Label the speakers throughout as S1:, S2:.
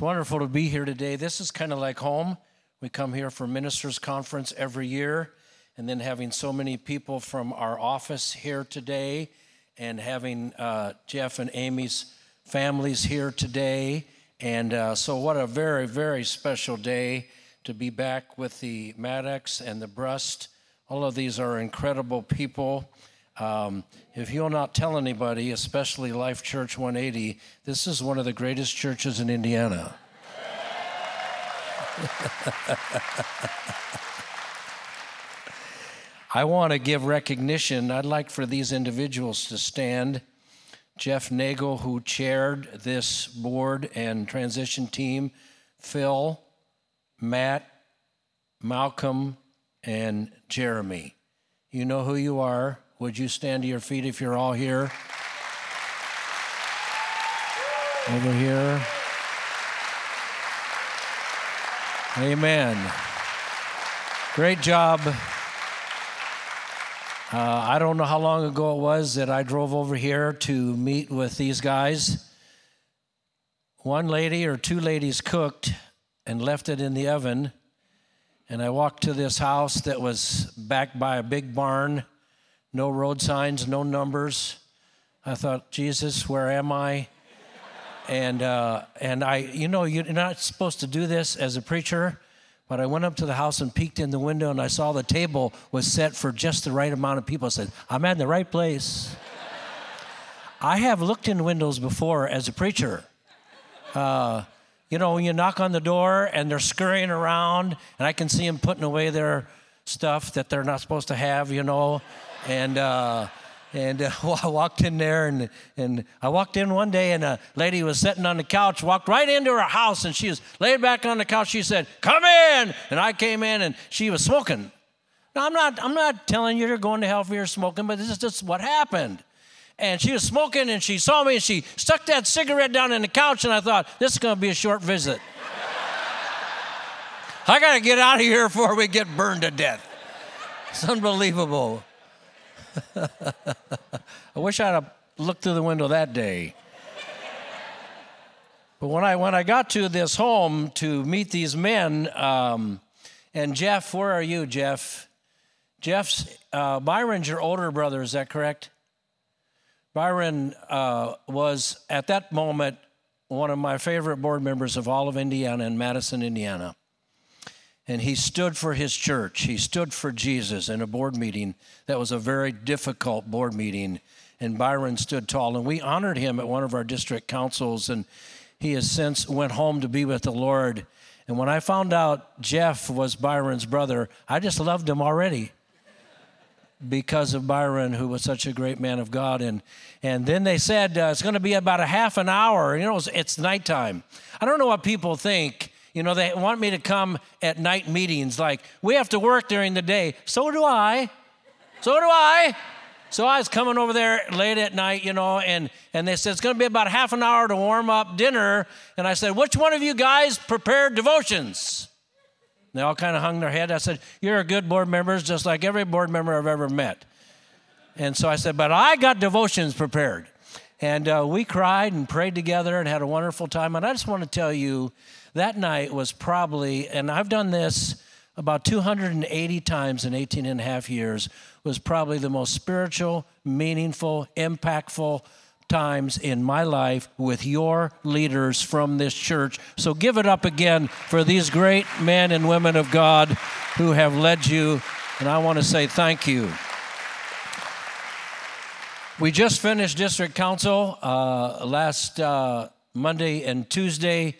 S1: It's wonderful to be here today. This is kind of like home. We come here for ministers' conference every year, and then having so many people from our office here today, and having uh, Jeff and Amy's families here today. And uh, so, what a very, very special day to be back with the Maddox and the Brust. All of these are incredible people. Um, if you'll not tell anybody, especially Life Church 180, this is one of the greatest churches in Indiana. I want to give recognition. I'd like for these individuals to stand. Jeff Nagel, who chaired this board and transition team, Phil, Matt, Malcolm, and Jeremy. You know who you are. Would you stand to your feet if you're all here? Over here. Amen. Great job. Uh, I don't know how long ago it was that I drove over here to meet with these guys. One lady or two ladies cooked and left it in the oven. And I walked to this house that was backed by a big barn no road signs, no numbers. I thought, Jesus, where am I? and uh, and I, you know, you're not supposed to do this as a preacher, but I went up to the house and peeked in the window and I saw the table was set for just the right amount of people. I said, I'm at the right place. I have looked in windows before as a preacher. Uh, you know, you knock on the door and they're scurrying around, and I can see them putting away their stuff that they're not supposed to have, you know and uh, and uh, I walked in there, and and I walked in one day, and a lady was sitting on the couch, walked right into her house, and she was laid back on the couch. She said, "Come in," and I came in, and she was smoking. Now I'm not I'm not telling you you're going to hell for your smoking, but this is just what happened. And she was smoking, and she saw me, and she stuck that cigarette down in the couch, and I thought this is going to be a short visit. I got to get out of here before we get burned to death. It's unbelievable. I wish I'd have looked through the window that day. But when I when I got to this home to meet these men, um, and Jeff, where are you, Jeff? Jeff's uh, Byron's your older brother, is that correct? Byron uh, was at that moment one of my favorite board members of all of Indiana and Madison, Indiana and he stood for his church. He stood for Jesus in a board meeting that was a very difficult board meeting. And Byron stood tall, and we honored him at one of our district councils. And he has since went home to be with the Lord. And when I found out Jeff was Byron's brother, I just loved him already because of Byron, who was such a great man of God. And, and then they said uh, it's going to be about a half an hour. You know, it's, it's nighttime. I don't know what people think you know, they want me to come at night meetings like, we have to work during the day. So do I. So do I. So I was coming over there late at night, you know, and, and they said it's going to be about half an hour to warm up dinner. And I said, which one of you guys prepared devotions? They all kind of hung their head. I said, You're a good board members, just like every board member I've ever met. And so I said, But I got devotions prepared. And uh, we cried and prayed together and had a wonderful time. And I just want to tell you that night was probably, and I've done this about 280 times in 18 and a half years, was probably the most spiritual, meaningful, impactful times in my life with your leaders from this church. So give it up again for these great men and women of God who have led you. And I want to say thank you. We just finished district council uh, last uh, Monday and Tuesday.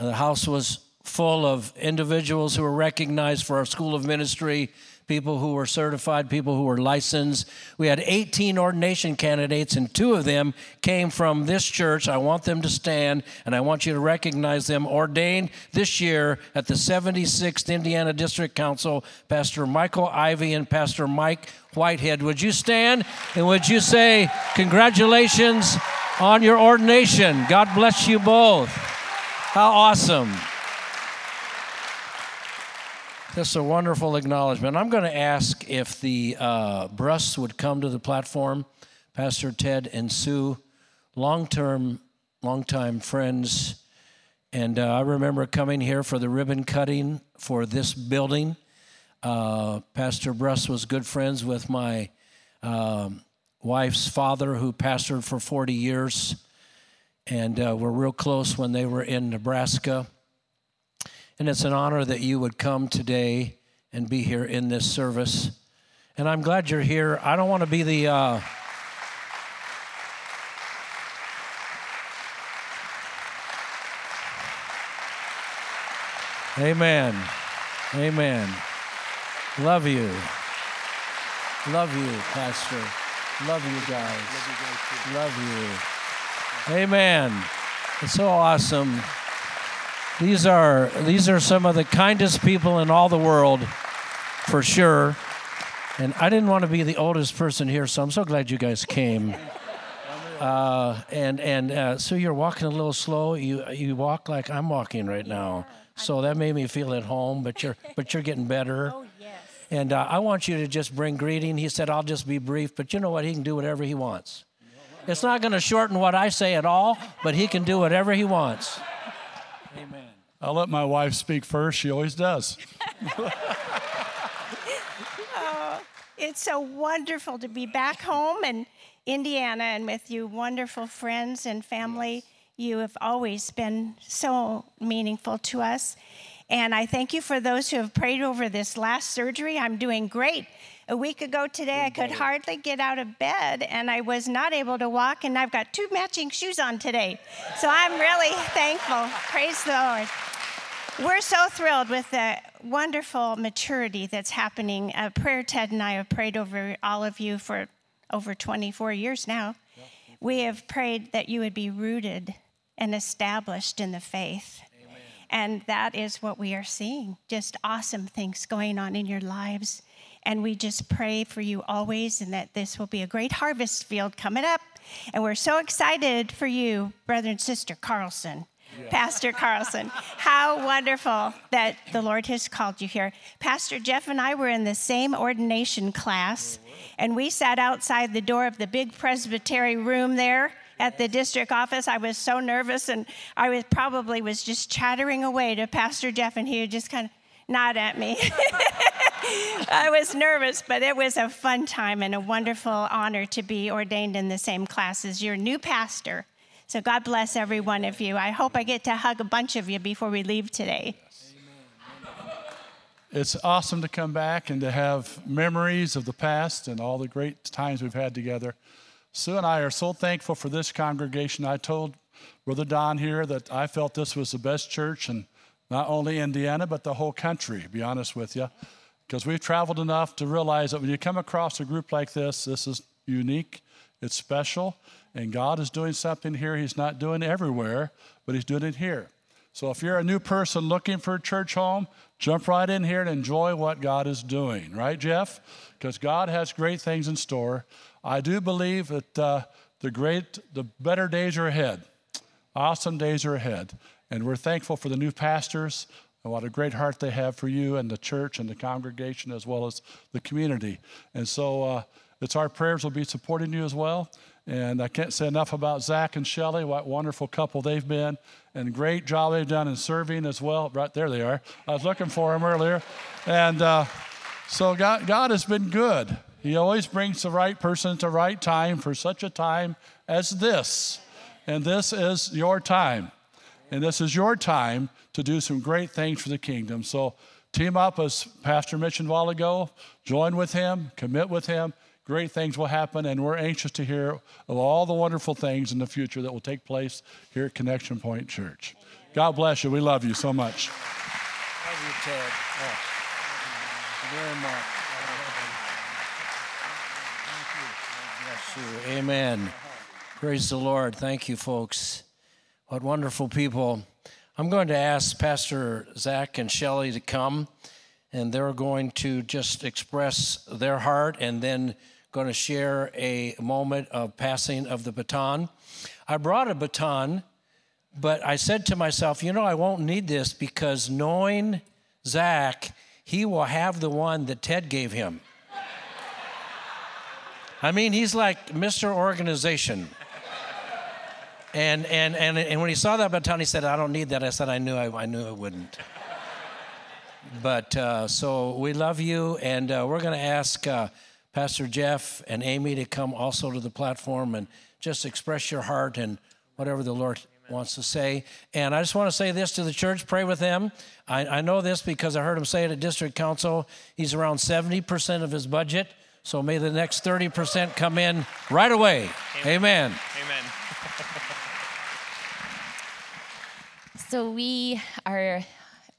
S1: The house was full of individuals who were recognized for our school of ministry, people who were certified, people who were licensed. We had 18 ordination candidates, and two of them came from this church. I want them to stand, and I want you to recognize them. Ordained this year at the 76th Indiana District Council, Pastor Michael Ivy and Pastor Mike Whitehead. Would you stand and would you say, Congratulations on your ordination? God bless you both. How awesome. That's a wonderful acknowledgement. I'm going to ask if the uh, would come to the platform. Pastor Ted and Sue, long term, long time friends. And uh, I remember coming here for the ribbon cutting for this building. Uh, Pastor Bruss was good friends with my um, wife's father, who pastored for 40 years. And uh, we're real close when they were in Nebraska. And it's an honor that you would come today and be here in this service. And I'm glad you're here. I don't want to be the. Uh, Amen. Amen. Love you. Love you, Pastor. Love you guys. Love you. Amen. It's so awesome. These are these are some of the kindest people in all the world, for sure. And I didn't want to be the oldest person here, so I'm so glad you guys came. Uh, and and uh, so you're walking a little slow. You you walk like I'm walking right now. So that made me feel at home. But you're but you're getting better.
S2: Oh, yes.
S1: And uh, I want you to just bring greeting. He said, I'll just be brief, but you know what? He can do whatever he wants. It's not going to shorten what I say at all, but he can do whatever he wants. Amen.
S3: I'll let my wife speak first. She always does.
S2: Oh, it's so wonderful to be back home in Indiana and with you, wonderful friends and family. You have always been so meaningful to us. And I thank you for those who have prayed over this last surgery. I'm doing great. A week ago today, I could hardly get out of bed and I was not able to walk, and I've got two matching shoes on today. So I'm really thankful. Praise the Lord. We're so thrilled with the wonderful maturity that's happening. Uh, Prayer Ted and I have prayed over all of you for over 24 years now. We have prayed that you would be rooted and established in the faith. And that is what we are seeing just awesome things going on in your lives. And we just pray for you always and that this will be a great harvest field coming up. And we're so excited for you, brother and sister Carlson. Pastor Carlson, how wonderful that the Lord has called you here. Pastor Jeff and I were in the same ordination class, and we sat outside the door of the big presbytery room there at the district office. I was so nervous, and I was probably was just chattering away to Pastor Jeff, and he would just kind of nod at me. I was nervous, but it was a fun time and a wonderful honor to be ordained in the same class as your new pastor. So God bless every one of you. I hope I get to hug a bunch of you before we leave today.
S3: It's awesome to come back and to have memories of the past and all the great times we've had together. Sue and I are so thankful for this congregation. I told Brother Don here that I felt this was the best church in not only Indiana, but the whole country, to be honest with you. Because we've traveled enough to realize that when you come across a group like this, this is unique, it's special, and God is doing something here He's not doing everywhere, but He's doing it here. So if you're a new person looking for a church home, jump right in here and enjoy what God is doing, right, Jeff? Because God has great things in store. I do believe that uh, the great, the better days are ahead. Awesome days are ahead. And we're thankful for the new pastors and what a great heart they have for you and the church and the congregation as well as the community. And so uh, it's our prayers will be supporting you as well. And I can't say enough about Zach and Shelly, what wonderful couple they've been, and great job they've done in serving as well. Right there they are. I was looking for them earlier. And uh, so God, God has been good. He always brings the right person at the right time for such a time as this. And this is your time. And this is your time to do some great things for the kingdom. So team up, as Pastor mentioned a while ago, join with him, commit with him. Great things will happen, and we're anxious to hear of all the wonderful things in the future that will take place here at Connection Point Church. God bless you. We love you so much.
S1: Love you, Ted. Oh, very much. Bless you. Amen. Praise the Lord. Thank you, folks. What wonderful people. I'm going to ask Pastor Zach and Shelly to come, and they're going to just express their heart and then going to share a moment of passing of the baton. I brought a baton, but I said to myself, you know, I won't need this because knowing Zach, he will have the one that Ted gave him. I mean, he's like Mr. Organization. And, and, and, and when he saw that baton, he said, I don't need that. I said, I knew I, I knew I wouldn't. but uh, so we love you, and uh, we're going to ask uh, Pastor Jeff and Amy to come also to the platform and just express your heart and whatever the Lord wants to say. And I just want to say this to the church pray with them. I, I know this because I heard him say it at district council. He's around 70% of his budget. So may the next 30% come in right away. Amen. Amen. Amen.
S4: so we are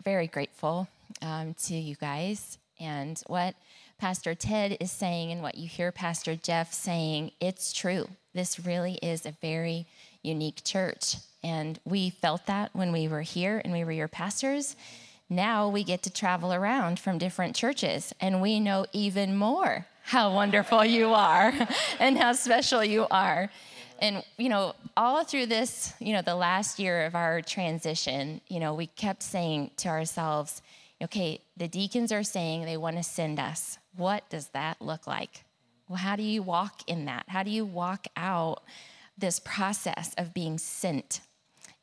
S4: very grateful um, to you guys and what Pastor Ted is saying and what you hear Pastor Jeff saying, it's true. This really is a very unique church. And we felt that when we were here and we were your pastors. Now we get to travel around from different churches and we know even more how wonderful you are and how special you are. And, you know, all through this, you know, the last year of our transition, you know, we kept saying to ourselves, okay, the deacons are saying they want to send us. What does that look like? Well, how do you walk in that? How do you walk out this process of being sent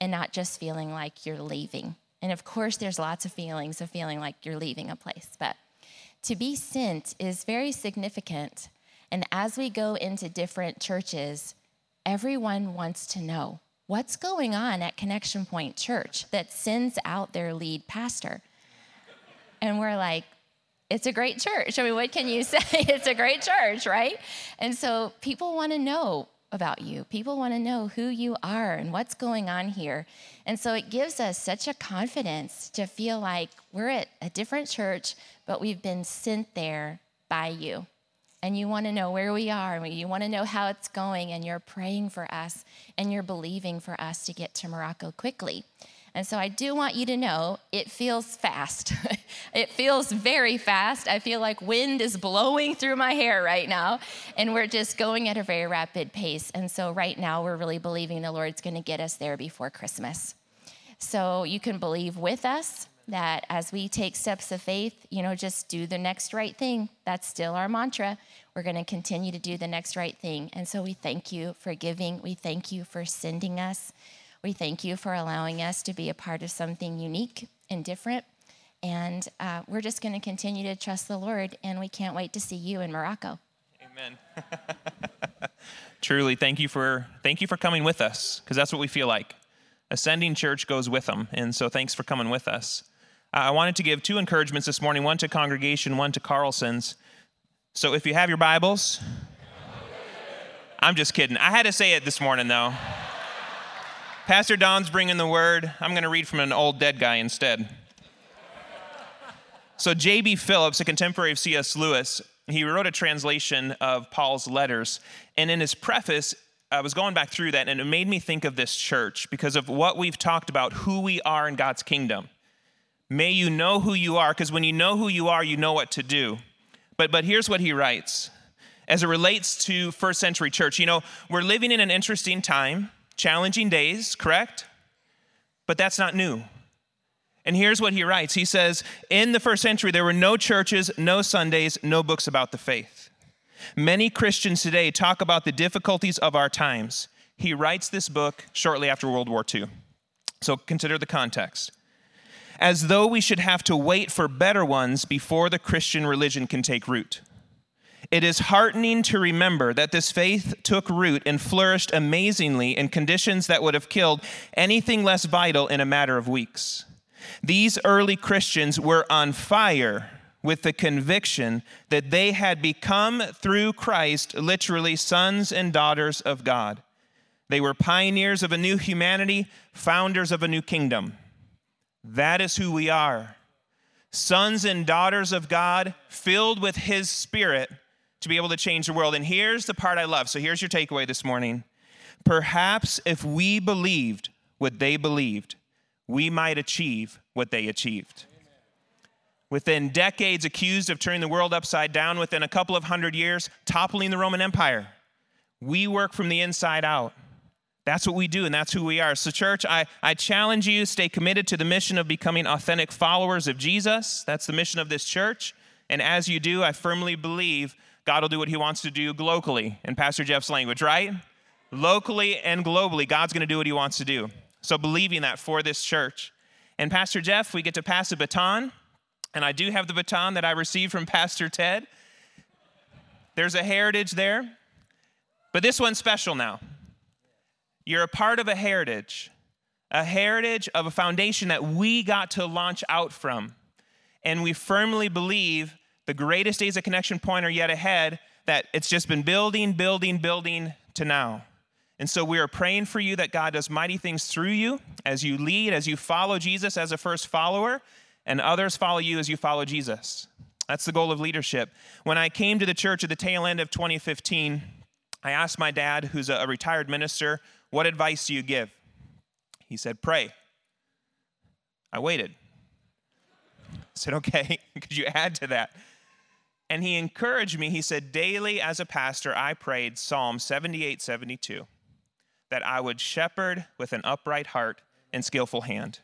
S4: and not just feeling like you're leaving? And of course, there's lots of feelings of feeling like you're leaving a place, but to be sent is very significant. And as we go into different churches, everyone wants to know what's going on at Connection Point Church that sends out their lead pastor. And we're like, it's a great church. I mean, what can you say? It's a great church, right? And so people want to know about you. People want to know who you are and what's going on here. And so it gives us such a confidence to feel like we're at a different church, but we've been sent there by you. And you want to know where we are, and you want to know how it's going, and you're praying for us, and you're believing for us to get to Morocco quickly. And so I do want you to know it feels fast. it feels very fast. I feel like wind is blowing through my hair right now, and we're just going at a very rapid pace. And so right now, we're really believing the Lord's going to get us there before Christmas. So you can believe with us that as we take steps of faith, you know, just do the next right thing. That's still our mantra. We're going to continue to do the next right thing. And so we thank you for giving. We thank you for sending us. We thank you for allowing us to be a part of something unique and different. And uh, we're just going to continue to trust the Lord, and we can't wait to see you in Morocco.
S5: Amen. Truly, thank you for thank you for coming with us, because that's what we feel like. Ascending Church goes with them, and so thanks for coming with us. Uh, I wanted to give two encouragements this morning: one to congregation, one to Carlson's. So, if you have your Bibles, I'm just kidding. I had to say it this morning, though. Pastor Don's bringing the word. I'm going to read from an old dead guy instead. So, J.B. Phillips, a contemporary of C.S. Lewis, he wrote a translation of Paul's letters. And in his preface, I was going back through that, and it made me think of this church because of what we've talked about who we are in God's kingdom. May you know who you are, because when you know who you are, you know what to do. But, but here's what he writes as it relates to first century church. You know, we're living in an interesting time challenging days, correct? But that's not new. And here's what he writes He says, In the first century, there were no churches, no Sundays, no books about the faith. Many Christians today talk about the difficulties of our times. He writes this book shortly after World War II. So consider the context. As though we should have to wait for better ones before the Christian religion can take root. It is heartening to remember that this faith took root and flourished amazingly in conditions that would have killed anything less vital in a matter of weeks. These early Christians were on fire with the conviction that they had become, through Christ, literally sons and daughters of God. They were pioneers of a new humanity, founders of a new kingdom. That is who we are sons and daughters of God, filled with His Spirit to be able to change the world. And here's the part I love. So here's your takeaway this morning. Perhaps if we believed what they believed, we might achieve what they achieved. Within decades, accused of turning the world upside down, within a couple of hundred years, toppling the Roman Empire. We work from the inside out. That's what we do, and that's who we are. So, church, I, I challenge you stay committed to the mission of becoming authentic followers of Jesus. That's the mission of this church. And as you do, I firmly believe God will do what he wants to do locally, in Pastor Jeff's language, right? locally and globally, God's going to do what He wants to do. So, believing that for this church. And Pastor Jeff, we get to pass a baton. And I do have the baton that I received from Pastor Ted. There's a heritage there, but this one's special now. You're a part of a heritage, a heritage of a foundation that we got to launch out from. And we firmly believe the greatest days of Connection Point are yet ahead, that it's just been building, building, building to now. And so we are praying for you that God does mighty things through you as you lead, as you follow Jesus as a first follower, and others follow you as you follow Jesus. That's the goal of leadership. When I came to the church at the tail end of 2015, I asked my dad, who's a retired minister, what advice do you give? He said, Pray. I waited. I said, Okay, could you add to that? And he encouraged me. He said, Daily as a pastor, I prayed Psalm 78 72 that I would shepherd with an upright heart and skillful hand.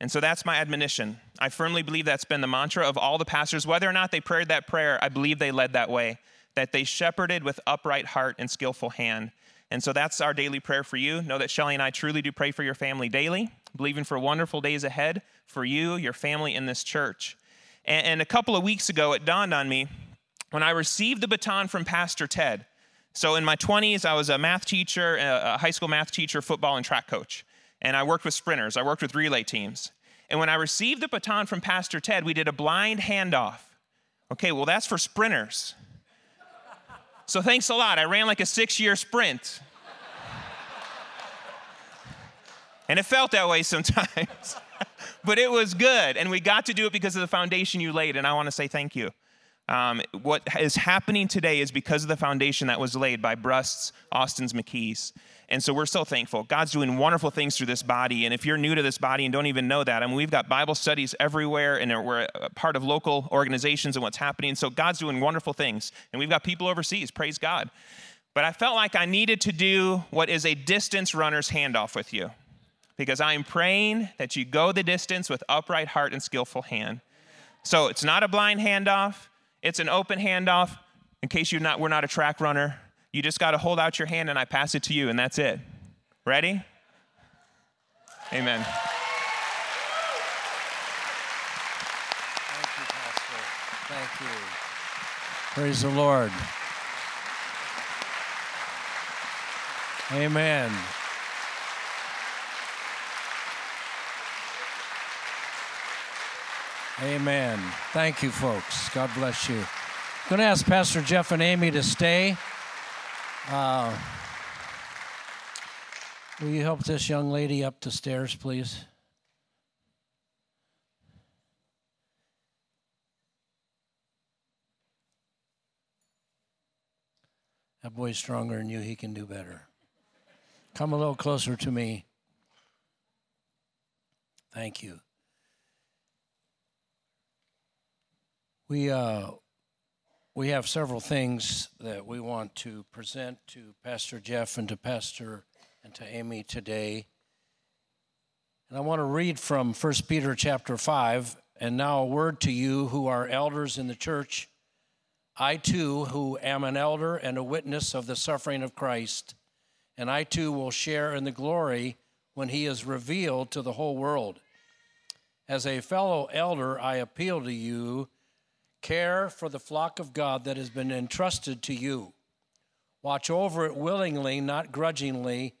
S5: And so that's my admonition. I firmly believe that's been the mantra of all the pastors. Whether or not they prayed that prayer, I believe they led that way, that they shepherded with upright heart and skillful hand. And so that's our daily prayer for you. Know that Shelly and I truly do pray for your family daily, believing for wonderful days ahead for you, your family, in this church. And, and a couple of weeks ago, it dawned on me when I received the baton from Pastor Ted. So in my 20s, I was a math teacher, a high school math teacher, football and track coach and I worked with sprinters, I worked with relay teams. And when I received the baton from Pastor Ted, we did a blind handoff. Okay, well, that's for sprinters. So thanks a lot. I ran like a six year sprint. And it felt that way sometimes. but it was good. And we got to do it because of the foundation you laid. And I want to say thank you. Um, what is happening today is because of the foundation that was laid by Brusts, Austin's, McKees. And so we're so thankful. God's doing wonderful things through this body. And if you're new to this body and don't even know that, I mean, we've got Bible studies everywhere and we're part of local organizations and what's happening. So God's doing wonderful things. And we've got people overseas, praise God. But I felt like I needed to do what is a distance runner's handoff with you because I am praying that you go the distance with upright heart and skillful hand. So it's not a blind handoff, it's an open handoff. In case you're not, we're not a track runner, you just got to hold out your hand and I pass it to you, and that's it. Ready? Amen.
S1: Thank you, Pastor. Thank you. Praise the Lord. Amen. Amen. Thank you, folks. God bless you. I'm going to ask Pastor Jeff and Amy to stay. Uh, will you help this young lady up the stairs, please? That boy's stronger than you. He can do better. Come a little closer to me. Thank you. We, uh, we have several things that we want to present to Pastor Jeff and to Pastor and to Amy today. And I want to read from 1 Peter chapter 5. And now a word to you who are elders in the church. I too, who am an elder and a witness of the suffering of Christ, and I too will share in the glory when he is revealed to the whole world. As a fellow elder, I appeal to you Care for the flock of God that has been entrusted to you. Watch over it willingly, not grudgingly,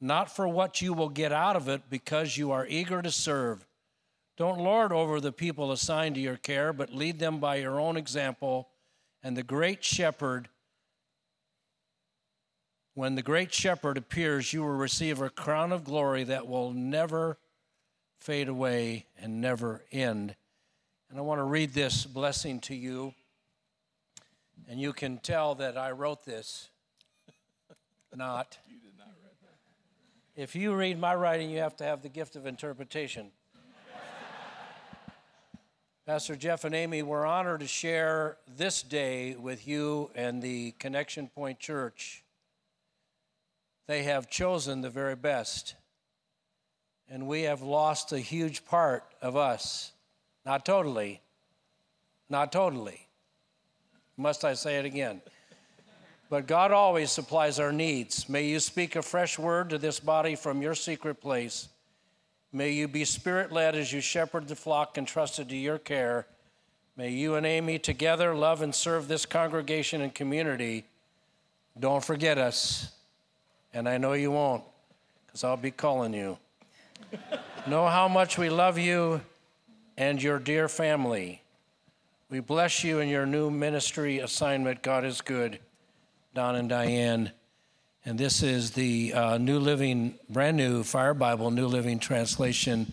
S1: not for what you will get out of it because you are eager to serve. Don't lord over the people assigned to your care, but lead them by your own example. And the great shepherd, when the great shepherd appears, you will receive a crown of glory that will never fade away and never end. And I want to read this blessing to you. And you can tell that I wrote this. Not. You did not write that. If you read my writing, you have to have the gift of interpretation. Pastor Jeff and Amy, we're honored to share this day with you and the Connection Point Church. They have chosen the very best, and we have lost a huge part of us not totally. Not totally. Must I say it again? But God always supplies our needs. May you speak a fresh word to this body from your secret place. May you be spirit led as you shepherd the flock entrusted to your care. May you and Amy together love and serve this congregation and community. Don't forget us, and I know you won't, because I'll be calling you. know how much we love you and your dear family. We bless you in your new ministry assignment. God is good. Don and Diane. And this is the uh, New Living, brand new Fire Bible, New Living Translation.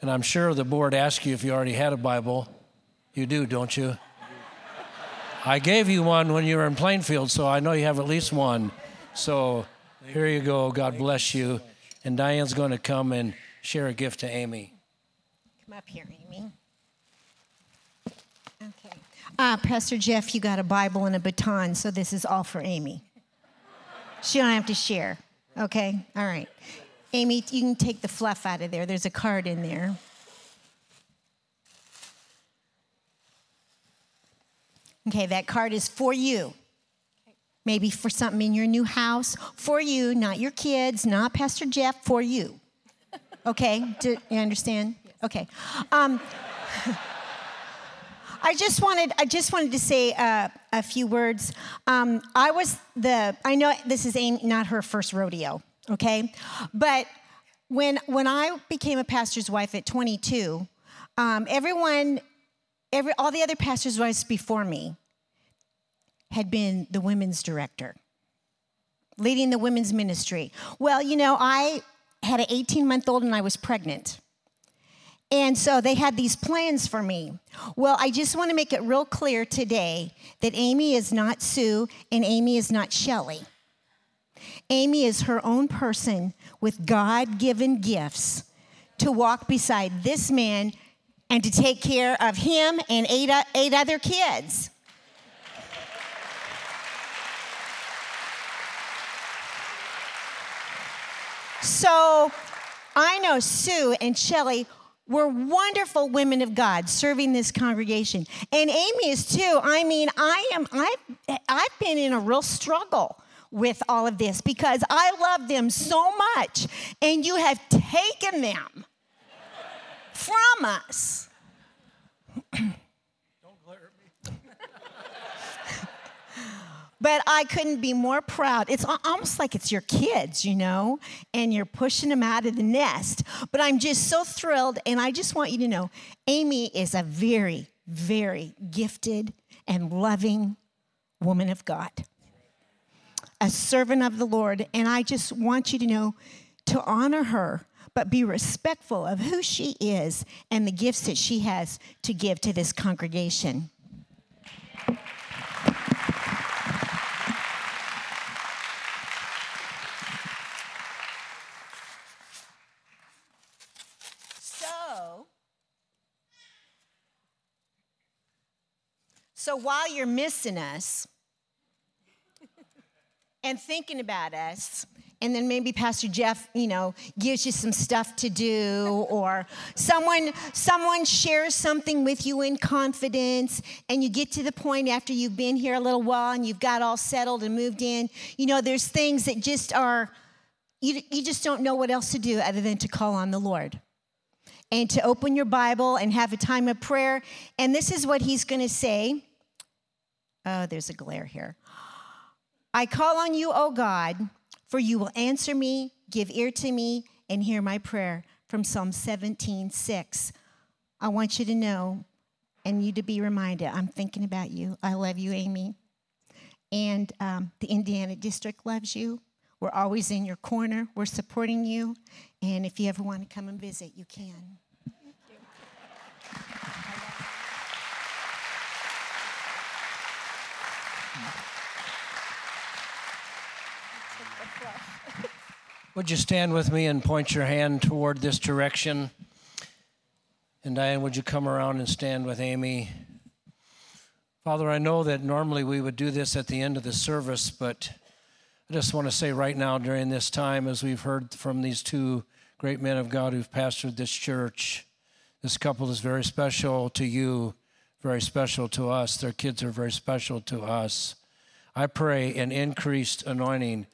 S1: And I'm sure the board asked you if you already had a Bible. You do, don't you? I gave you one when you were in Plainfield, so I know you have at least one. So here you go. God bless you. And Diane's going to come and share a gift to Amy.
S6: Come up here, Amy. Okay. Uh, Pastor Jeff, you got a Bible and a baton, so this is all for Amy. She don't have to share. Okay? All right. Amy, you can take the fluff out of there. There's a card in there. Okay, that card is for you. Maybe for something in your new house. For you, not your kids, not Pastor Jeff, for you. Okay? Do you understand? Okay. Um, I just wanted I just wanted to say uh, a few words. Um, I was the I know this is Amy, not her first rodeo, okay, but when when I became a pastor's wife at 22, um, everyone, every all the other pastors' wives before me had been the women's director, leading the women's ministry. Well, you know, I had an 18 month old and I was pregnant. And so they had these plans for me. Well, I just want to make it real clear today that Amy is not Sue and Amy is not Shelly. Amy is her own person with God given gifts to walk beside this man and to take care of him and eight, eight other kids. So I know Sue and Shelly were wonderful women of God serving this congregation. And Amy is too. I mean, I am I've I've been in a real struggle with all of this because I love them so much and you have taken them from us. But I couldn't be more proud. It's almost like it's your kids, you know, and you're pushing them out of the nest. But I'm just so thrilled, and I just want you to know Amy is a very, very gifted and loving woman of God, a servant of the Lord. And I just want you to know to honor her, but be respectful of who she is and the gifts that she has to give to this congregation. So while you're missing us and thinking about us, and then maybe Pastor Jeff, you know, gives you some stuff to do, or someone someone shares something with you in confidence, and you get to the point after you've been here a little while and you've got all settled and moved in. You know, there's things that just are you, you just don't know what else to do other than to call on the Lord and to open your Bible and have a time of prayer. And this is what he's going to say. Oh, there's a glare here. I call on you, O God, for you will answer me, give ear to me, and hear my prayer from Psalm 17, 6. I want you to know and you to be reminded I'm thinking about you. I love you, Amy. And um, the Indiana District loves you. We're always in your corner. We're supporting you. And if you ever want to come and visit, you can.
S1: Would you stand with me and point your hand toward this direction? And Diane, would you come around and stand with Amy? Father, I know that normally we would do this at the end of the service, but I just want to say right now during this time, as we've heard from these two great men of God who've pastored this church, this couple is very special to you, very special to us. Their kids are very special to us. I pray an increased anointing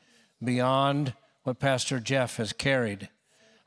S1: beyond what Pastor Jeff has carried.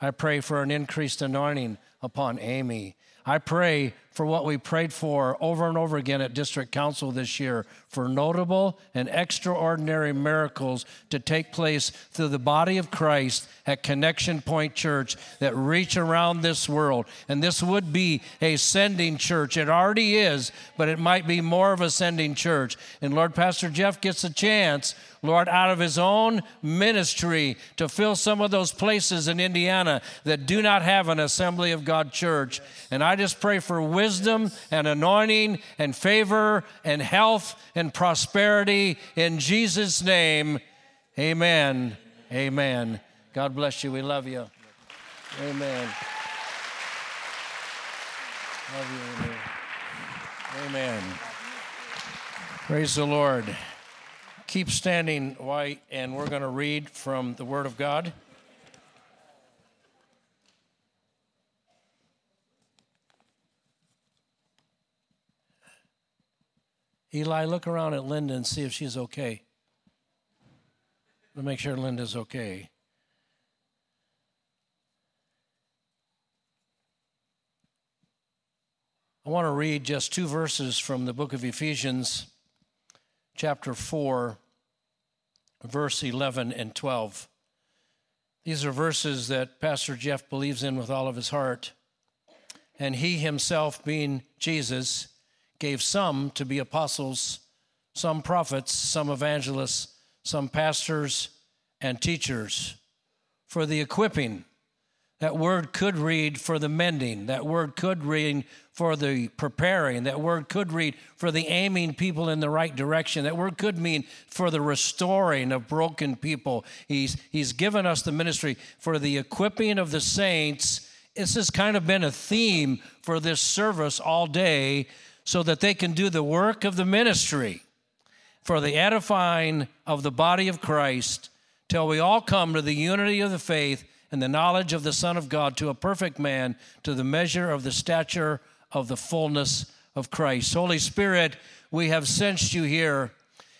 S1: I pray for an increased anointing upon Amy. I pray for what we prayed for over and over again at District Council this year for notable and extraordinary miracles to take place through the body of Christ at Connection Point Church that reach around this world. And this would be a sending church. It already is, but it might be more of a sending church. And Lord, Pastor Jeff gets a chance Lord, out of his own ministry to fill some of those places in Indiana that do not have an Assembly of God church. And I just pray for wisdom and anointing and favor and health and prosperity in Jesus' name. Amen. Amen. God bless you. We love you. Amen. Love you. Amen. Amen. Praise the Lord keep standing white, and we're going to read from the Word of God. Eli, look around at Linda and see if she's okay. To make sure Linda's okay. I want to read just two verses from the book of Ephesians chapter 4, verse 11 and 12. These are verses that Pastor Jeff believes in with all of his heart. And he himself, being Jesus, gave some to be apostles, some prophets, some evangelists, some pastors and teachers for the equipping that word could read for the mending. That word could read for the preparing. That word could read for the aiming people in the right direction. That word could mean for the restoring of broken people. He's, he's given us the ministry for the equipping of the saints. This has kind of been a theme for this service all day so that they can do the work of the ministry for the edifying of the body of Christ till we all come to the unity of the faith and the knowledge of the Son of God to a perfect man, to the measure of the stature of the fullness of Christ. Holy Spirit, we have sensed you here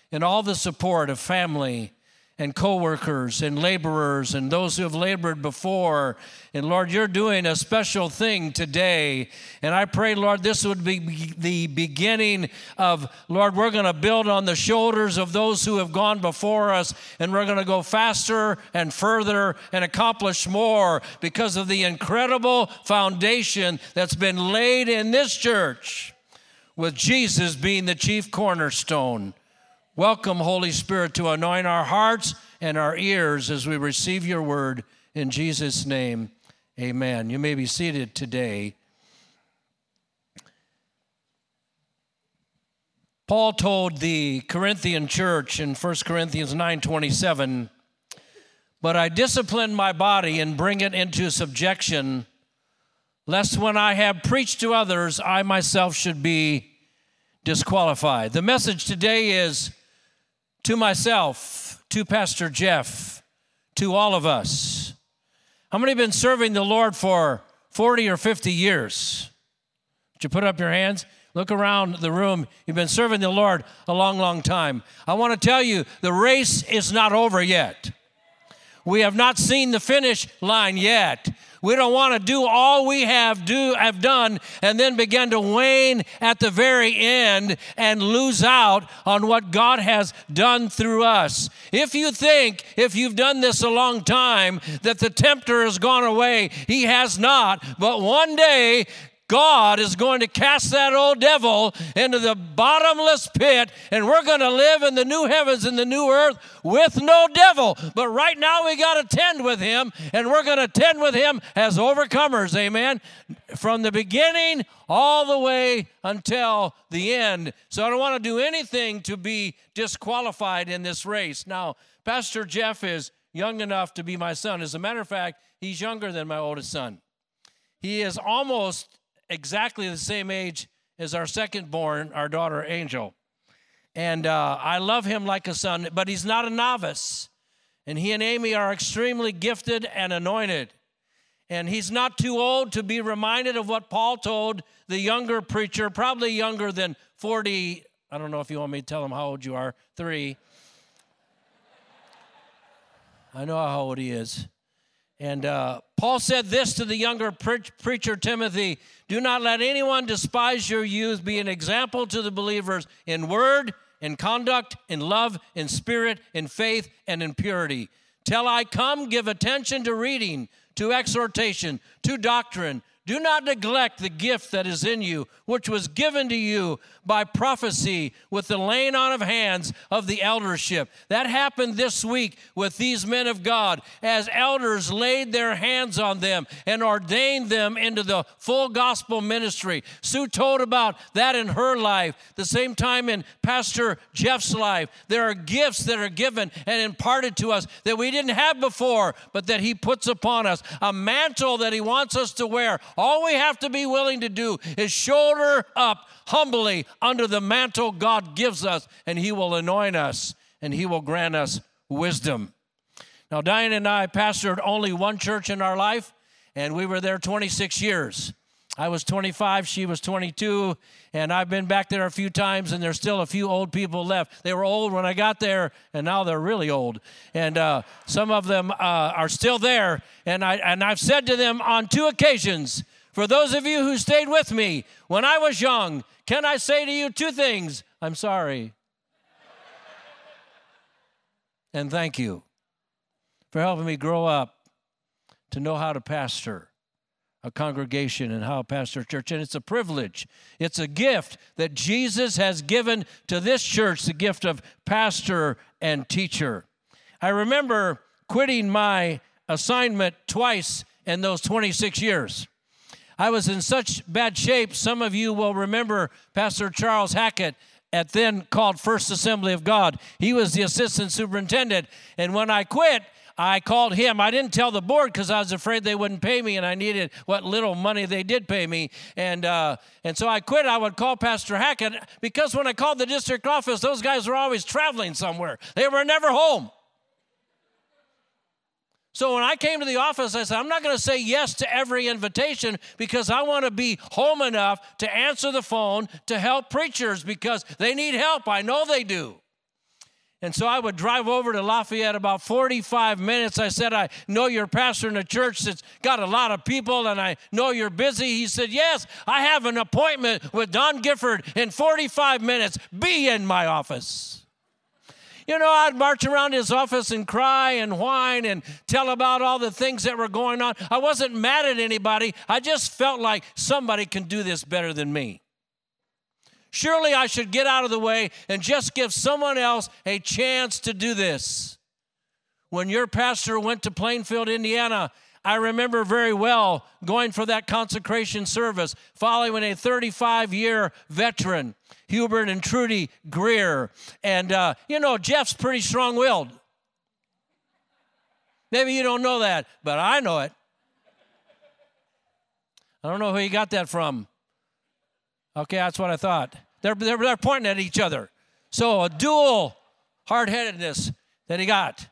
S1: in all the support of family and co-workers and laborers and those who have labored before. And lord you're doing a special thing today. And i pray lord this would be the beginning of lord we're going to build on the shoulders of those who have gone before us. And we're going to go faster and further and accomplish more because of the incredible foundation that's been laid in this church with jesus being the chief cornerstone Welcome, Holy Spirit, to anoint our hearts and our ears as we receive your word. In Jesus' name, amen. You may be seated today. Paul told the Corinthian church in 1 Corinthians 9:27, "But I discipline my body and bring it into subjection, lest when I have preached to others, I myself should be disqualified." The message today is to myself, to Pastor Jeff, to all of us. How many have been serving the Lord for 40 or 50 years? Would you put up your hands? Look around the room. You've been serving the Lord a long, long time. I want to tell you the race is not over yet. We have not seen the finish line yet. We don't want to do all we have do have done and then begin to wane at the very end and lose out on what God has done through us. If you think if you've done this a long time that the tempter has gone away, he has not. But one day God is going to cast that old devil into the bottomless pit, and we're going to live in the new heavens and the new earth with no devil. But right now, we got to tend with him, and we're going to tend with him as overcomers. Amen. From the beginning all the way until the end. So I don't want to do anything to be disqualified in this race. Now, Pastor Jeff is young enough to be my son. As a matter of fact, he's younger than my oldest son. He is almost exactly the same age as our second born, our daughter Angel. And uh, I love him like a son, but he's not a novice. And he and Amy are extremely gifted and anointed. And he's not too old to be reminded of what Paul told the younger preacher, probably younger than 40. I don't know if you want me to tell him how old you are, three. I know how old he is. And uh, Paul said this to the younger pre- preacher Timothy Do not let anyone despise your youth. Be an example to the believers in word, in conduct, in love, in spirit, in faith, and in purity. Till I come, give attention to reading, to exhortation, to doctrine. Do not neglect the gift that is in you, which was given to you by prophecy with the laying on of hands of the eldership. That happened this week with these men of God as elders laid their hands on them and ordained them into the full gospel ministry. Sue told about that in her life. The same time in Pastor Jeff's life, there are gifts that are given and imparted to us that we didn't have before, but that He puts upon us a mantle that He wants us to wear all we have to be willing to do is shoulder up humbly under the mantle God gives us, and He will anoint us and He will grant us wisdom. Now, Diane and I pastored only one church in our life, and we were there 26 years. I was 25, she was 22, and I've been back there a few times, and there's still a few old people left. They were old when I got there, and now they're really old. And uh, some of them uh, are still there, and, I, and I've said to them on two occasions, for those of you who stayed with me when I was young, can I say to you two things? I'm sorry. and thank you for helping me grow up to know how to pastor a congregation and how to pastor a church. And it's a privilege, it's a gift that Jesus has given to this church the gift of pastor and teacher. I remember quitting my assignment twice in those 26 years. I was in such bad shape. Some of you will remember Pastor Charles Hackett at then called First Assembly of God. He was the assistant superintendent. And when I quit, I called him. I didn't tell the board because I was afraid they wouldn't pay me, and I needed what little money they did pay me. And uh, and so I quit. I would call Pastor Hackett because when I called the district office, those guys were always traveling somewhere. They were never home. So when I came to the office, I said, I'm not going to say yes to every invitation because I want to be home enough to answer the phone to help preachers because they need help. I know they do. And so I would drive over to Lafayette about 45 minutes. I said, I know you're pastor in a church that's got a lot of people and I know you're busy. He said, Yes, I have an appointment with Don Gifford in 45 minutes. Be in my office. You know, I'd march around his office and cry and whine and tell about all the things that were going on. I wasn't mad at anybody. I just felt like somebody can do this better than me. Surely I should get out of the way and just give someone else a chance to do this. When your pastor went to Plainfield, Indiana, I remember very well going for that consecration service following a 35 year veteran, Hubert and Trudy Greer. And, uh, you know, Jeff's pretty strong willed. Maybe you don't know that, but I know it. I don't know who you got that from. Okay, that's what I thought. They're, they're, they're pointing at each other. So, a dual hard headedness that he got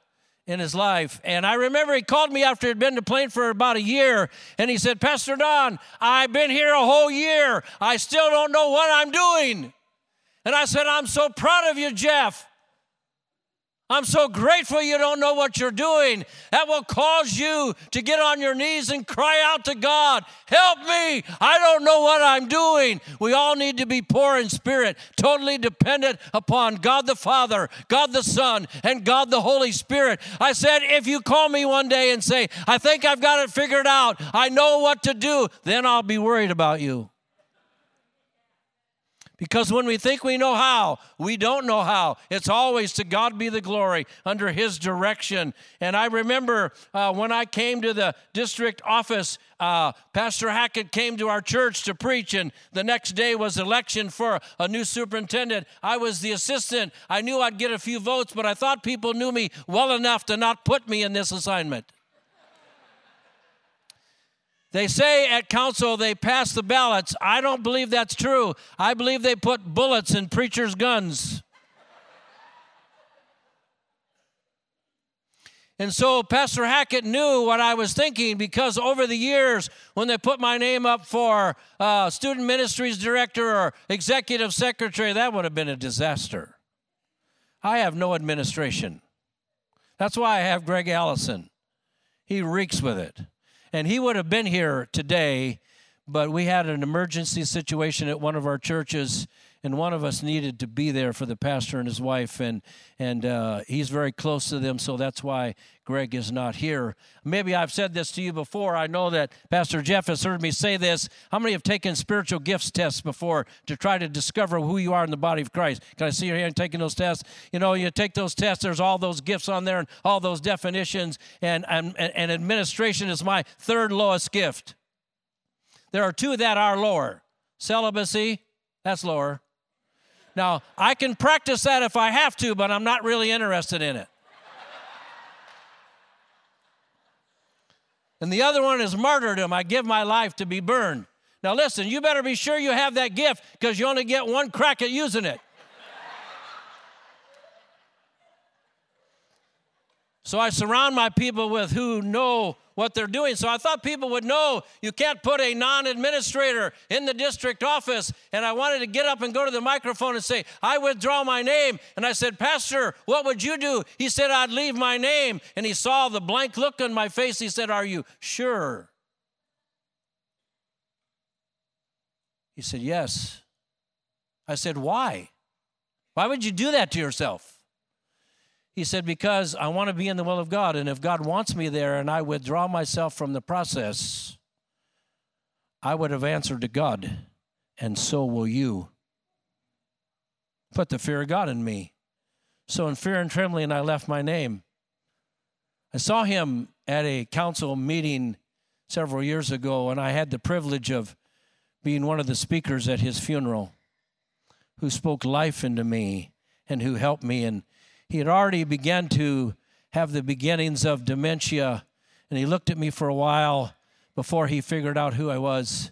S1: in his life. And I remember he called me after he'd been to Plain for about a year, and he said, Pastor Don, I've been here a whole year. I still don't know what I'm doing. And I said, I'm so proud of you, Jeff. I'm so grateful you don't know what you're doing. That will cause you to get on your knees and cry out to God, Help me! I don't know what I'm doing. We all need to be poor in spirit, totally dependent upon God the Father, God the Son, and God the Holy Spirit. I said, If you call me one day and say, I think I've got it figured out, I know what to do, then I'll be worried about you. Because when we think we know how, we don't know how. It's always to God be the glory under His direction. And I remember uh, when I came to the district office, uh, Pastor Hackett came to our church to preach, and the next day was election for a new superintendent. I was the assistant. I knew I'd get a few votes, but I thought people knew me well enough to not put me in this assignment. They say at council they pass the ballots. I don't believe that's true. I believe they put bullets in preachers' guns. And so Pastor Hackett knew what I was thinking because over the years, when they put my name up for uh, student ministries director or executive secretary, that would have been a disaster. I have no administration. That's why I have Greg Allison. He reeks with it. And he would have been here today, but we had an emergency situation at one of our churches and one of us needed to be there for the pastor and his wife, and and uh, he's very close to them, so that's why Greg is not here. Maybe I've said this to you before. I know that Pastor Jeff has heard me say this. How many have taken spiritual gifts tests before to try to discover who you are in the body of Christ? Can I see your hand taking those tests? You know, you take those tests. There's all those gifts on there and all those definitions, and and, and administration is my third lowest gift. There are two that are lower. Celibacy, that's lower. Now, I can practice that if I have to, but I'm not really interested in it. and the other one is martyrdom. I give my life to be burned. Now, listen, you better be sure you have that gift because you only get one crack at using it. so I surround my people with who know what they're doing. So I thought people would know you can't put a non administrator in the district office. And I wanted to get up and go to the microphone and say, I withdraw my name. And I said, Pastor, what would you do? He said, I'd leave my name. And he saw the blank look on my face. He said, Are you sure? He said, Yes. I said, Why? Why would you do that to yourself? He said, Because I want to be in the will of God. And if God wants me there and I withdraw myself from the process, I would have answered to God, and so will you. Put the fear of God in me. So, in fear and trembling, I left my name. I saw him at a council meeting several years ago, and I had the privilege of being one of the speakers at his funeral who spoke life into me and who helped me and he had already begun to have the beginnings of dementia, and he looked at me for a while before he figured out who I was.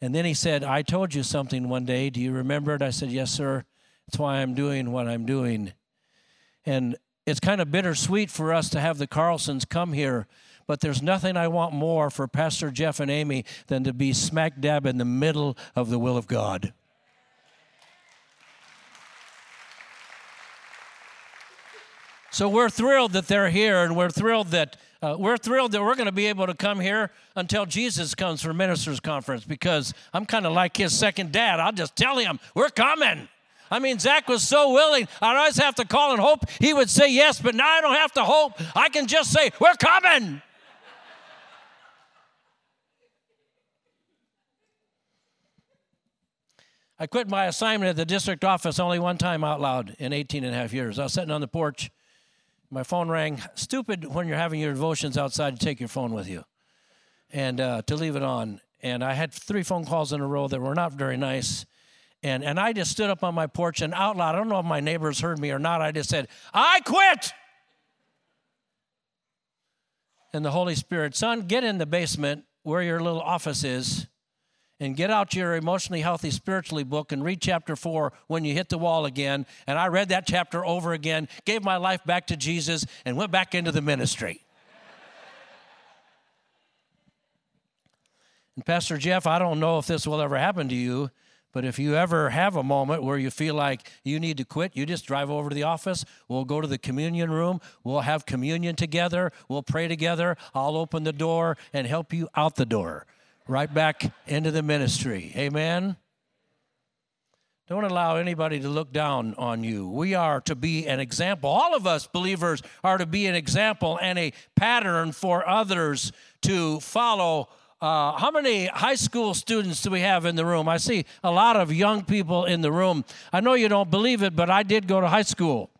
S1: And then he said, I told you something one day. Do you remember it? I said, Yes, sir. That's why I'm doing what I'm doing. And it's kind of bittersweet for us to have the Carlsons come here, but there's nothing I want more for Pastor Jeff and Amy than to be smack dab in the middle of the will of God. So we're thrilled that they're here, and we're thrilled that uh, we're thrilled that we're going to be able to come here until Jesus comes for ministers' conference because I'm kind of like his second dad. I'll just tell him we're coming. I mean, Zach was so willing. I'd always have to call and hope he would say yes, but now I don't have to hope. I can just say, We're coming. I quit my assignment at the district office only one time out loud in 18 and a half years. I was sitting on the porch my phone rang. Stupid when you're having your devotions outside to take your phone with you and uh, to leave it on. And I had three phone calls in a row that were not very nice. And, and I just stood up on my porch and out loud, I don't know if my neighbors heard me or not, I just said, I quit. And the Holy Spirit, son, get in the basement where your little office is and get out your emotionally healthy spirituality book and read chapter 4 when you hit the wall again and i read that chapter over again gave my life back to jesus and went back into the ministry and pastor jeff i don't know if this will ever happen to you but if you ever have a moment where you feel like you need to quit, you just drive over to the office. We'll go to the communion room. We'll have communion together. We'll pray together. I'll open the door and help you out the door right back into the ministry. Amen. Don't allow anybody to look down on you. We are to be an example. All of us believers are to be an example and a pattern for others to follow. Uh, how many high school students do we have in the room? I see a lot of young people in the room. I know you don't believe it, but I did go to high school.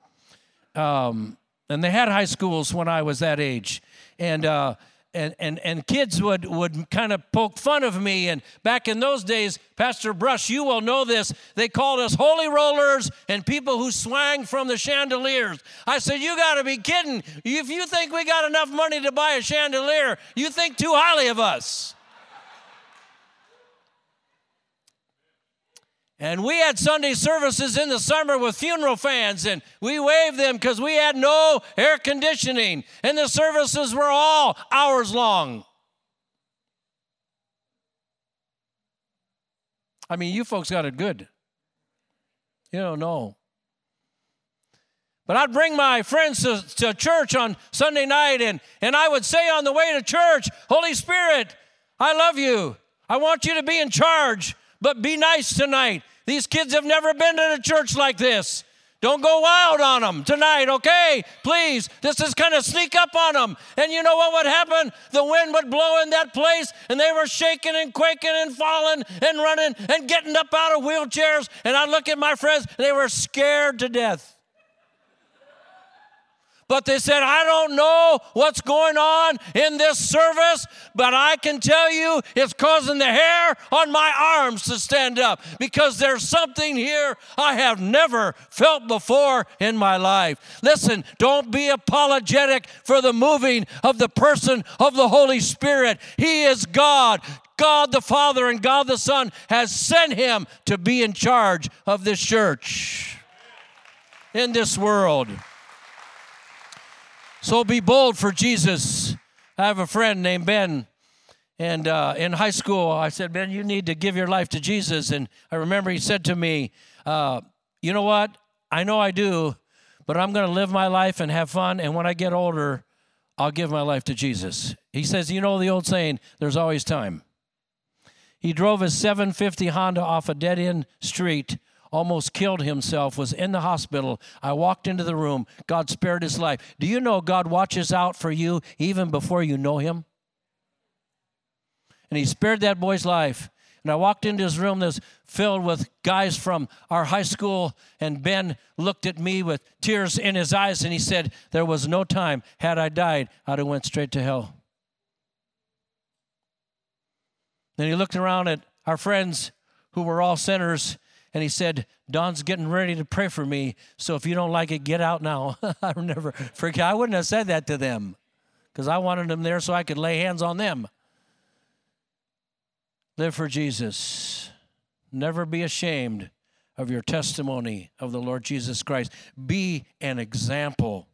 S1: Um, and they had high schools when I was that age. And uh, and, and, and kids would, would kind of poke fun of me. And back in those days, Pastor Brush, you will know this, they called us holy rollers and people who swang from the chandeliers. I said, You got to be kidding. If you think we got enough money to buy a chandelier, you think too highly of us. And we had Sunday services in the summer with funeral fans, and we waved them because we had no air conditioning, and the services were all hours long. I mean, you folks got it good. You don't know. But I'd bring my friends to, to church on Sunday night, and, and I would say on the way to church, Holy Spirit, I love you. I want you to be in charge, but be nice tonight. These kids have never been to a church like this. Don't go wild on them tonight, okay? Please. This is kind of sneak up on them. And you know what would happen? The wind would blow in that place, and they were shaking and quaking and falling and running and getting up out of wheelchairs. And I look at my friends, they were scared to death. But they said, I don't know what's going on in this service, but I can tell you it's causing the hair on my arms to stand up because there's something here I have never felt before in my life. Listen, don't be apologetic for the moving of the person of the Holy Spirit. He is God. God the Father and God the Son has sent him to be in charge of this church in this world. So be bold for Jesus. I have a friend named Ben, and uh, in high school, I said, Ben, you need to give your life to Jesus. And I remember he said to me, uh, You know what? I know I do, but I'm going to live my life and have fun. And when I get older, I'll give my life to Jesus. He says, You know the old saying, there's always time. He drove his 750 Honda off a dead end street almost killed himself, was in the hospital. I walked into the room. God spared his life. Do you know God watches out for you even before you know him? And he spared that boy's life. And I walked into his room that's filled with guys from our high school, and Ben looked at me with tears in his eyes, and he said, There was no time. Had I died, I'd have went straight to hell. Then he looked around at our friends who were all sinners, and he said, Don's getting ready to pray for me, so if you don't like it, get out now. I never forget. I wouldn't have said that to them because I wanted them there so I could lay hands on them. Live for Jesus. Never be ashamed of your testimony of the Lord Jesus Christ. Be an example.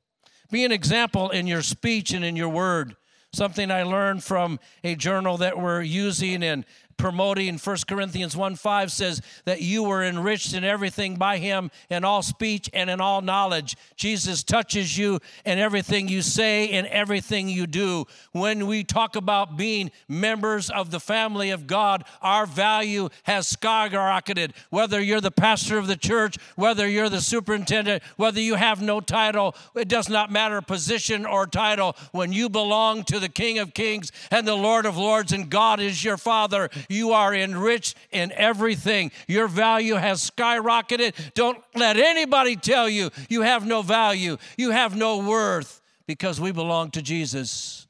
S1: Be an example in your speech and in your word. Something I learned from a journal that we're using and promoting 1 Corinthians 1 5 says that you were enriched in everything by him in all speech and in all knowledge. Jesus touches you in everything you say and everything you do. When we talk about being members of the family of God, our value has skyrocketed. Whether you're the pastor of the church, whether you're the superintendent, whether you have no title, it does not matter position or title. When you belong to the King of Kings and the Lord of Lords, and God is your Father, you are enriched in everything. Your value has skyrocketed. Don't let anybody tell you you have no value, you have no worth, because we belong to Jesus.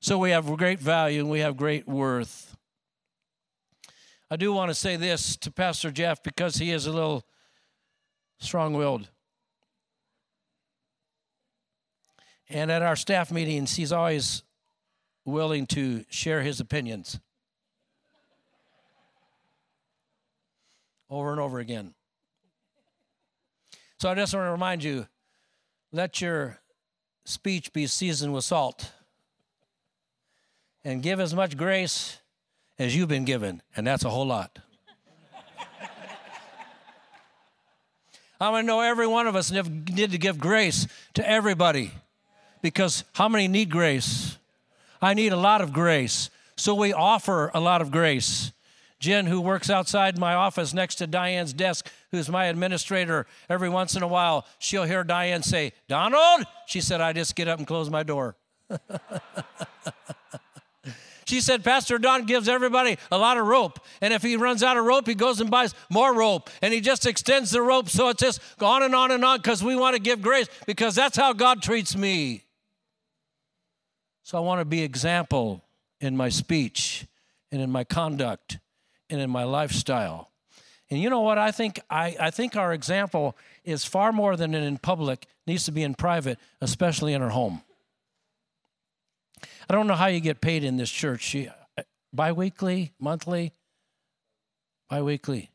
S1: So we have great value and we have great worth. I do want to say this to Pastor Jeff because he is a little strong willed. And at our staff meetings, he's always willing to share his opinions. Over and over again. So I just want to remind you let your speech be seasoned with salt and give as much grace as you've been given, and that's a whole lot. I want to know every one of us need to give grace to everybody because how many need grace? I need a lot of grace. So we offer a lot of grace. Jen, who works outside my office next to Diane's desk, who's my administrator, every once in a while, she'll hear Diane say, Donald? She said, I just get up and close my door. she said, Pastor Don gives everybody a lot of rope. And if he runs out of rope, he goes and buys more rope. And he just extends the rope so it's just on and on and on because we want to give grace because that's how God treats me. So I want to be example in my speech and in my conduct and in my lifestyle. And you know what? I think I, I think our example is far more than in public, needs to be in private, especially in our home. I don't know how you get paid in this church. Uh, biweekly, monthly, biweekly.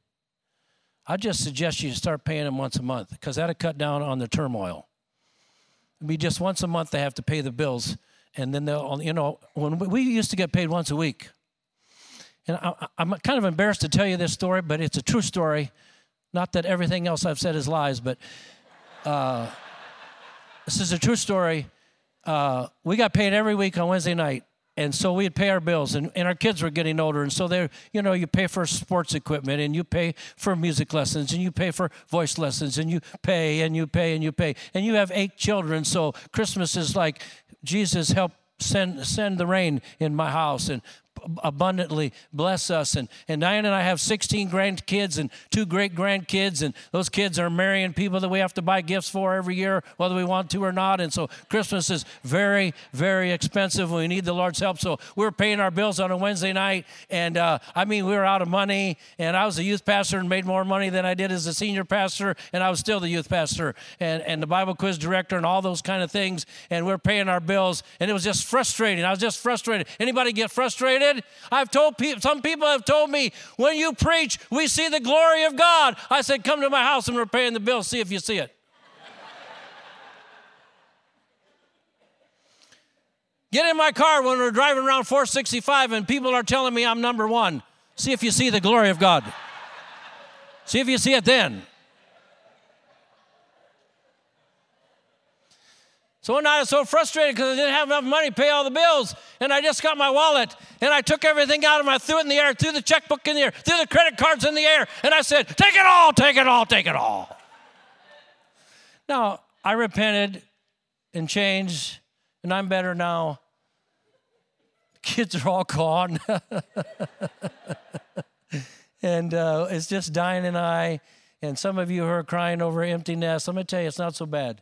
S1: I just suggest you start paying them once a month because that'll cut down on the turmoil. It'd be just once a month they have to pay the bills, and then they'll, you know, when we used to get paid once a week. And I, am kind of embarrassed to tell you this story, but it's a true story. Not that everything else I've said is lies, but uh, this is a true story. Uh, we got paid every week on Wednesday night. And so we'd pay our bills, and, and our kids were getting older. And so they, you know, you pay for sports equipment, and you pay for music lessons, and you pay for voice lessons, and you pay, and you pay, and you pay. And you have eight children, so Christmas is like Jesus help send send the rain in my house and abundantly bless us. And, and Diane and I have 16 grandkids and two great grandkids, and those kids are marrying people that we have to buy gifts for every year, whether we want to or not. And so Christmas is very, very expensive. We need the Lord's help. So we're paying our bills on a Wednesday night. And uh, I mean, we were out of money, and I was a youth pastor and made more money than I did as a senior pastor, and I was still the youth pastor and, and the Bible quiz director and all those kind of things. And we're paying our bills, and it was just frustrating. I was just frustrated. Anybody get frustrated? I've told people, some people have told me, when you preach, we see the glory of God. I said, come to my house and we're paying the bill, see if you see it. Get in my car when we're driving around 465 and people are telling me I'm number one. See if you see the glory of God. See if you see it then. So one night I was so frustrated because I didn't have enough money to pay all the bills. And I just got my wallet and I took everything out of my, threw it in the air, threw the checkbook in the air, threw the credit cards in the air. And I said, Take it all, take it all, take it all. Now, I repented and changed, and I'm better now. Kids are all gone. and uh, it's just Diane and I. And some of you who are crying over empty nest, let me tell you, it's not so bad.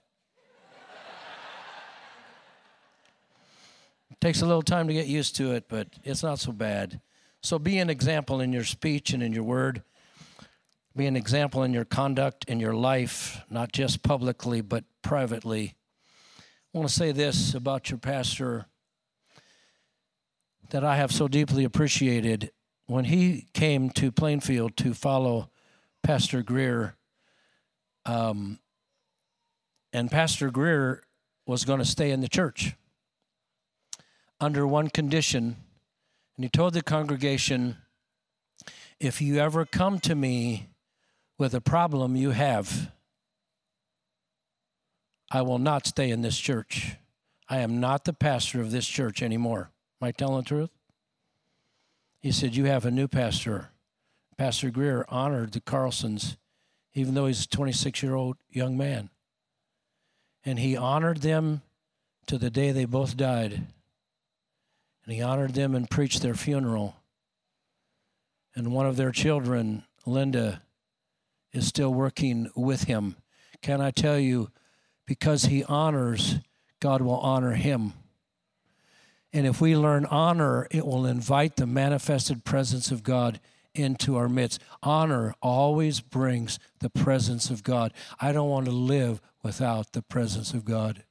S1: Takes a little time to get used to it, but it's not so bad. So be an example in your speech and in your word. Be an example in your conduct, in your life, not just publicly, but privately. I want to say this about your pastor that I have so deeply appreciated. When he came to Plainfield to follow Pastor Greer, um, and Pastor Greer was going to stay in the church under one condition. And he told the congregation, If you ever come to me with a problem you have, I will not stay in this church. I am not the pastor of this church anymore. Am I telling the truth? He said, You have a new pastor. Pastor Greer honored the Carlsons, even though he's a 26 year old young man. And he honored them to the day they both died. And he honored them and preached their funeral. And one of their children, Linda, is still working with him. Can I tell you, because he honors, God will honor him. And if we learn honor, it will invite the manifested presence of God into our midst. Honor always brings the presence of God. I don't want to live without the presence of God.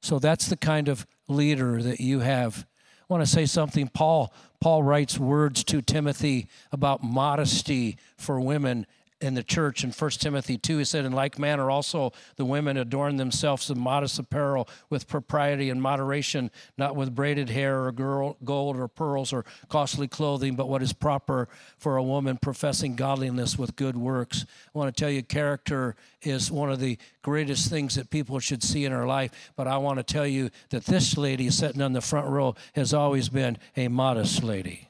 S1: So that's the kind of leader that you have. Want to say something. Paul Paul writes words to Timothy about modesty for women in the church in 1 Timothy 2. He said, In like manner, also the women adorn themselves in modest apparel with propriety and moderation, not with braided hair or girl, gold or pearls or costly clothing, but what is proper for a woman professing godliness with good works. I want to tell you, character is one of the greatest things that people should see in our life. But I want to tell you that this lady sitting on the front row has always been a modest lady.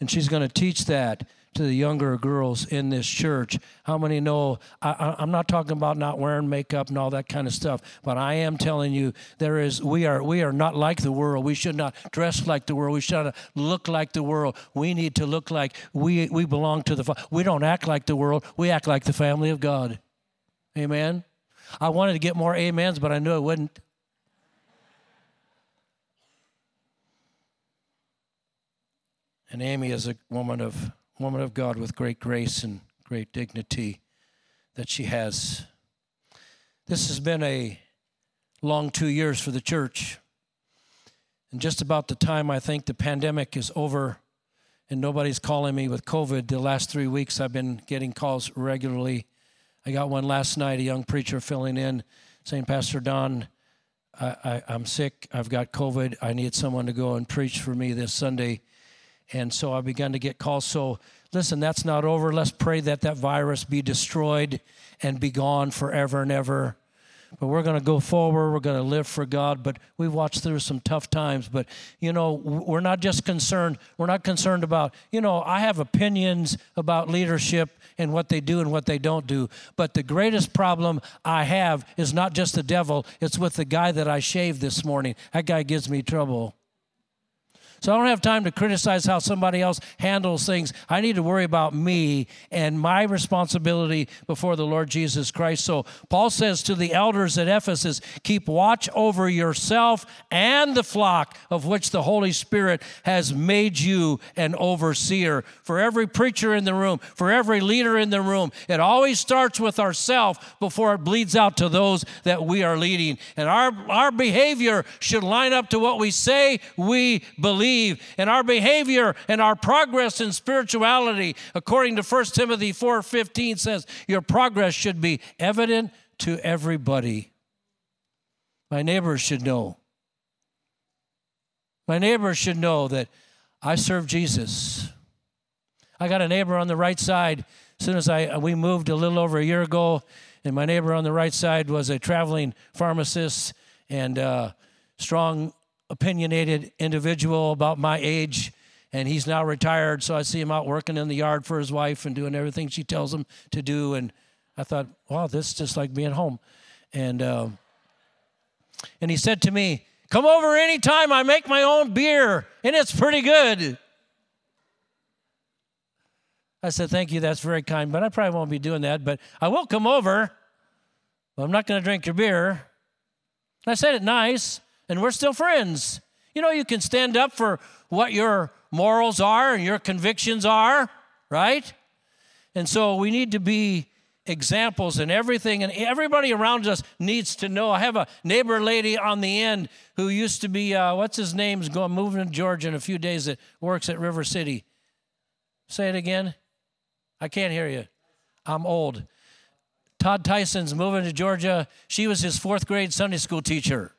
S1: And she's going to teach that to the younger girls in this church. How many know? I, am not talking about not wearing makeup and all that kind of stuff, but I am telling you there is. We are we are not like the world. We should not dress like the world. We should not look like the world. We need to look like we we belong to the. We don't act like the world. We act like the family of God. Amen. I wanted to get more amens, but I knew I wouldn't. And Amy is a woman of woman of God with great grace and great dignity that she has. This has been a long two years for the church. And just about the time I think the pandemic is over and nobody's calling me with COVID, the last three weeks I've been getting calls regularly. I got one last night, a young preacher filling in saying, Pastor Don, I, am sick. I've got COVID. I need someone to go and preach for me this Sunday. And so I began to get calls. So listen, that's not over. Let's pray that that virus be destroyed and be gone forever and ever. but we're going to go forward. We're going to live for God. But we've watched through some tough times. But, you know, we're not just concerned, we're not concerned about, you know, I have opinions about leadership and what they do and what they don't do. But the greatest problem I have is not just the devil, it's with the guy that I shaved this morning. That guy gives me trouble. So I don't have time to criticize how somebody else handles things. I need to worry about me and my responsibility before the Lord Jesus Christ. So Paul says to the elders at Ephesus, keep watch over yourself and the flock of which the Holy Spirit has made you an overseer. For every preacher in the room, for every leader in the room, it always starts with ourselves before it bleeds out to those that we are leading. And our, our behavior should line up to what we say we believe believe, and our behavior and our progress in spirituality, according to 1 Timothy 4:15 says, your progress should be evident to everybody. My neighbors should know. My neighbors should know that I serve Jesus. I got a neighbor on the right side. As soon as I we moved a little over a year ago, and my neighbor on the right side was a traveling pharmacist and uh, strong opinionated individual about my age, and he's now retired. So I see him out working in the yard for his wife and doing everything she tells him to do. And I thought, wow, this is just like being home. And uh, and he said to me, "Come over anytime. I make my own beer, and it's pretty good." I said, "Thank you. That's very kind, but I probably won't be doing that. But I will come over. But I'm not going to drink your beer." I said it nice and we're still friends. You know, you can stand up for what your morals are and your convictions are, right? And so we need to be examples in everything, and everybody around us needs to know. I have a neighbor lady on the end who used to be, uh, what's his name's going moving to Georgia in a few days that works at River City. Say it again. I can't hear you. I'm old. Todd Tyson's moving to Georgia. She was his fourth grade Sunday school teacher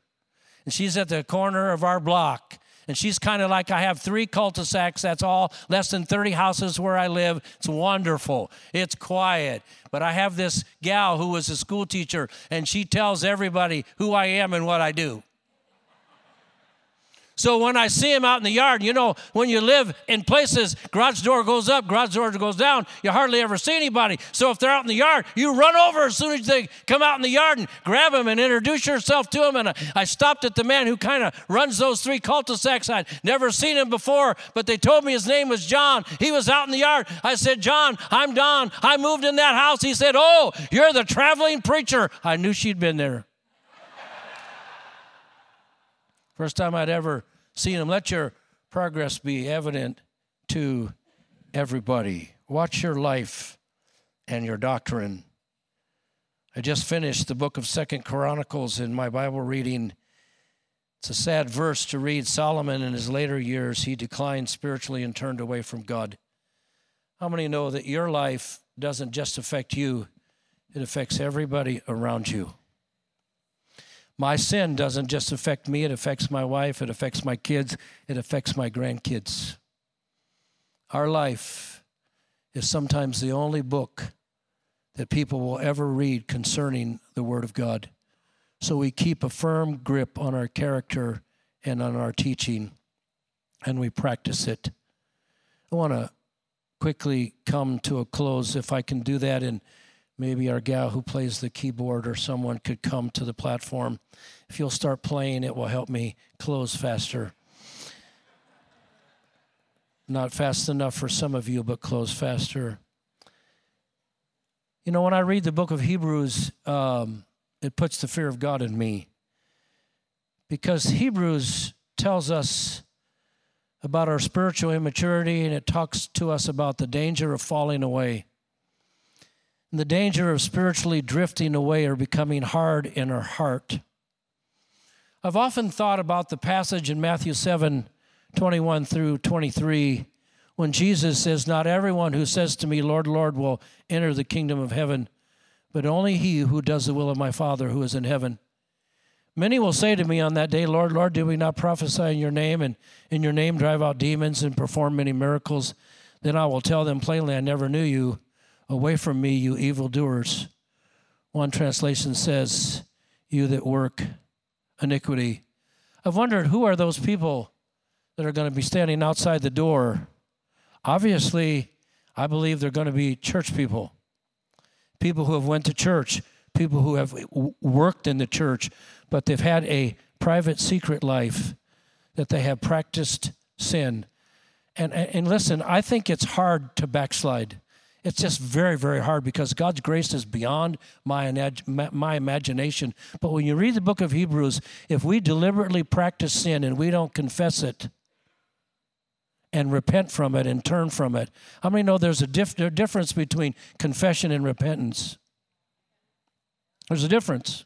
S1: and she's at the corner of our block. And she's kind of like I have three cul-de-sacs. That's all, less than 30 houses where I live. It's wonderful. It's quiet. But I have this gal who was a school teacher, and she tells everybody who I am and what I do. So when I see him out in the yard, you know, when you live in places, garage door goes up, garage door goes down, you hardly ever see anybody. So if they're out in the yard, you run over as soon as they come out in the yard and grab them and introduce yourself to them. And I, stopped at the man who kind of runs those three cul-de-sacs. I'd never seen him before, but they told me his name was John. He was out in the yard. I said, John, I'm Don. I moved in that house. He said, Oh, you're the traveling preacher. I knew she'd been there. First time I'd ever seen him. Let your progress be evident to everybody. Watch your life and your doctrine. I just finished the book of Second Chronicles in my Bible reading. It's a sad verse to read. Solomon, in his later years, he declined spiritually and turned away from God. How many know that your life doesn't just affect you, it affects everybody around you? My sin doesn't just affect me, it affects my wife, it affects my kids, it affects my grandkids. Our life is sometimes the only book that people will ever read concerning the Word of God. So we keep a firm grip on our character and on our teaching, and we practice it. I want to quickly come to a close, if I can do that in maybe our gal who plays the keyboard or someone could come to the platform. If you'll start playing, it will help me close faster. Not fast enough for some of you, but close faster. You know, when I read the book of Hebrews, um, it puts the fear of God in me. Because Hebrews tells us about our spiritual immaturity and it talks to us about the danger of falling away the danger of spiritually drifting away or becoming hard in our heart. I've often thought about the passage in Matthew 7 21 through 23 when Jesus says, Not everyone who says to me, Lord, Lord, will enter the kingdom of heaven, but only he who does the will of my Father who is in heaven. Many will say to me on that day, Lord, Lord, did we not prophesy in your name and in your name drive out demons and perform many miracles? Then I will tell them plainly, I never knew you. Away from me, you evildoers. One translation says, you that work iniquity. I've wondered who are those people that are going to be standing outside the door. Obviously, I believe they're going to be church people. People who have went to church, people who have worked in the church, but they've had a private secret life that they have practiced sin. And, and listen, I think it's hard to backslide. It's just very, very hard because God's grace is beyond my, my imagination. But when you read the book of Hebrews, if we deliberately practice sin and we don't confess it and repent from it and turn from it, how many know there's a dif- difference between confession and repentance? There's a difference.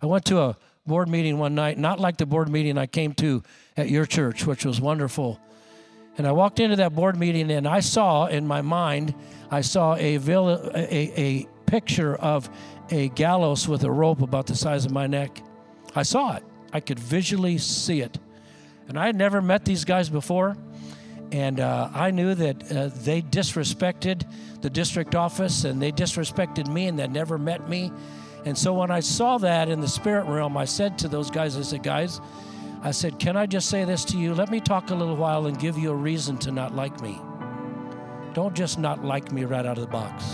S1: I went to a board meeting one night, not like the board meeting I came to at your church, which was wonderful. And I walked into that board meeting and I saw in my mind, I saw a, a, a picture of a gallows with a rope about the size of my neck. I saw it. I could visually see it. And I had never met these guys before. And uh, I knew that uh, they disrespected the district office and they disrespected me and they never met me. And so when I saw that in the spirit realm, I said to those guys, I said, guys, I said, Can I just say this to you? Let me talk a little while and give you a reason to not like me. Don't just not like me right out of the box.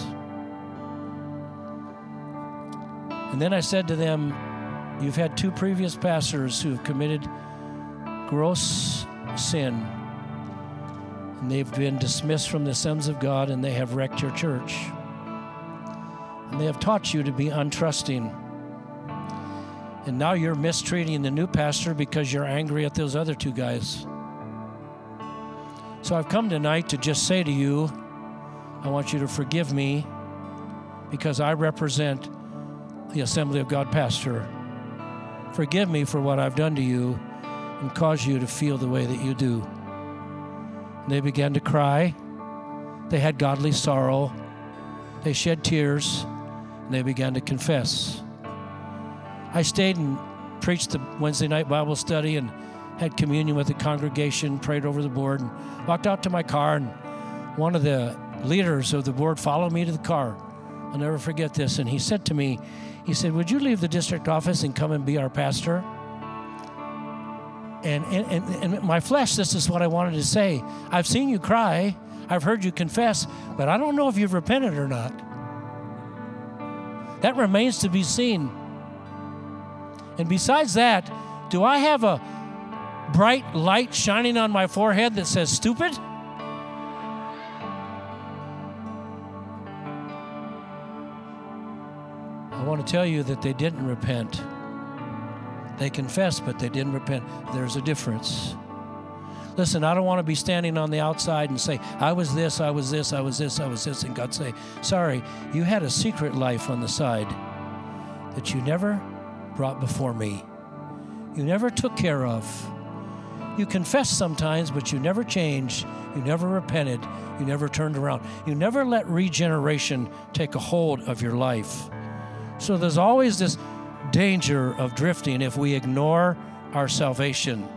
S1: And then I said to them, You've had two previous pastors who have committed gross sin, and they've been dismissed from the sons of God, and they have wrecked your church. And they have taught you to be untrusting and now you're mistreating the new pastor because you're angry at those other two guys. So I've come tonight to just say to you, I want you to forgive me because I represent the Assembly of God pastor. Forgive me for what I've done to you and caused you to feel the way that you do. And they began to cry. They had godly sorrow. They shed tears and they began to confess. I stayed and preached the Wednesday night Bible study and had communion with the congregation, prayed over the board, and walked out to my car. And one of the leaders of the board followed me to the car. I'll never forget this. And he said to me, he said, Would you leave the district office and come and be our pastor? And, and, and my flesh, this is what I wanted to say. I've seen you cry, I've heard you confess, but I don't know if you've repented or not. That remains to be seen. And besides that, do I have a bright light shining on my forehead that says stupid? I want to tell you that they didn't repent. They confessed, but they didn't repent. There's a difference. Listen, I don't want to be standing on the outside and say, I was this, I was this, I was this, I was this, and God say, Sorry, you had a secret life on the side that you never brought before me. You never took care of. You confessed sometimes, but you never changed. You never repented. You never turned around. You never let regeneration take a hold of your life. So there's always this danger of drifting if we ignore our salvation.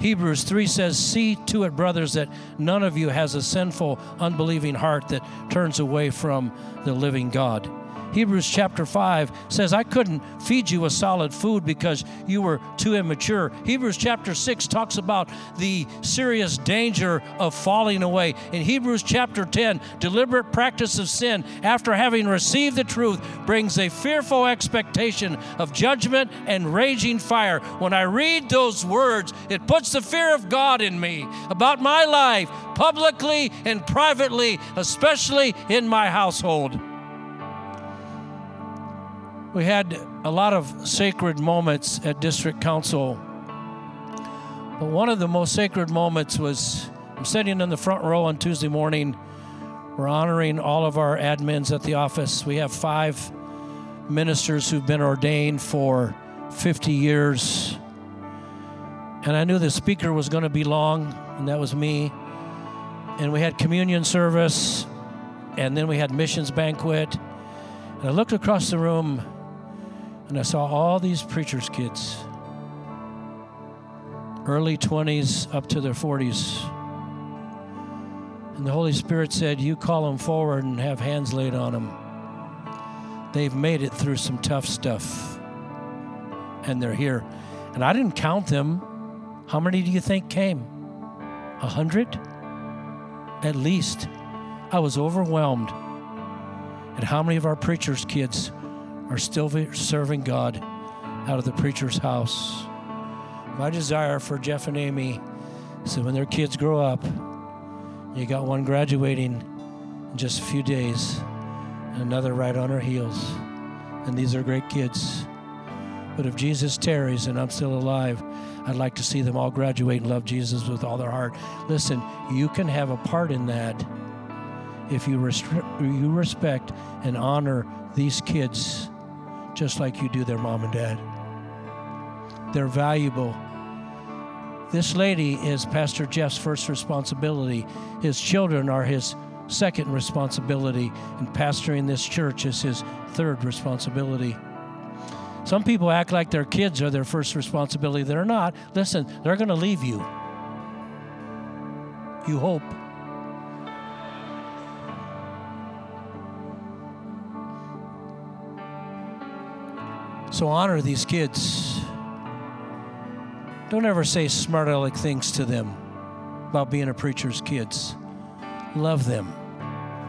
S1: Hebrews 3 says, See to it, brothers, that none of you has a sinful, unbelieving heart that turns away from the living God. Hebrews chapter 5 says, I couldn't feed you a solid food because you were too immature. Hebrews chapter 6 talks about the serious danger of falling away. In Hebrews chapter 10, deliberate practice of sin after having received the truth brings a fearful expectation of judgment and raging fire. When I read those words, it puts the fear of God in me about my life, publicly and privately, especially in my household. We had a lot of sacred moments at district council. But one of the most sacred moments was I'm sitting in the front row on Tuesday morning. We're honoring all of our admins at the office. We have five ministers who've been ordained for 50 years. And I knew the speaker was going to be long, and that was me. And we had communion service, and then we had missions banquet. And I looked across the room and I saw all these preachers' kids, early 20s up to their 40s. And the Holy Spirit said, You call them forward and have hands laid on them. They've made it through some tough stuff. and they're here. And I didn't count them. How many do you think came? A hundred? At least. I was overwhelmed at how many of our preachers' kids are still serving God out of the preacher's house. My desire for Jeff and Amy is that when their kids grow up, you got one graduating in just a few days, and another right on her heels. And these are great kids. But if Jesus tarries and I'm still alive, I'd like to see them all graduate and love Jesus with all their heart. Listen, you can have a part in that if you, restri- you respect and honor these kids just like you do their mom and dad. They're valuable. This lady is Pastor Jeff's first responsibility. His children are his second responsibility, and pastoring this church is his third responsibility. Some people act like their kids are their first responsibility. They're not. Listen, they're going to leave you. You hope. So honor these kids. Don't ever say smart aleck things to them about being a preacher's kids. Love them.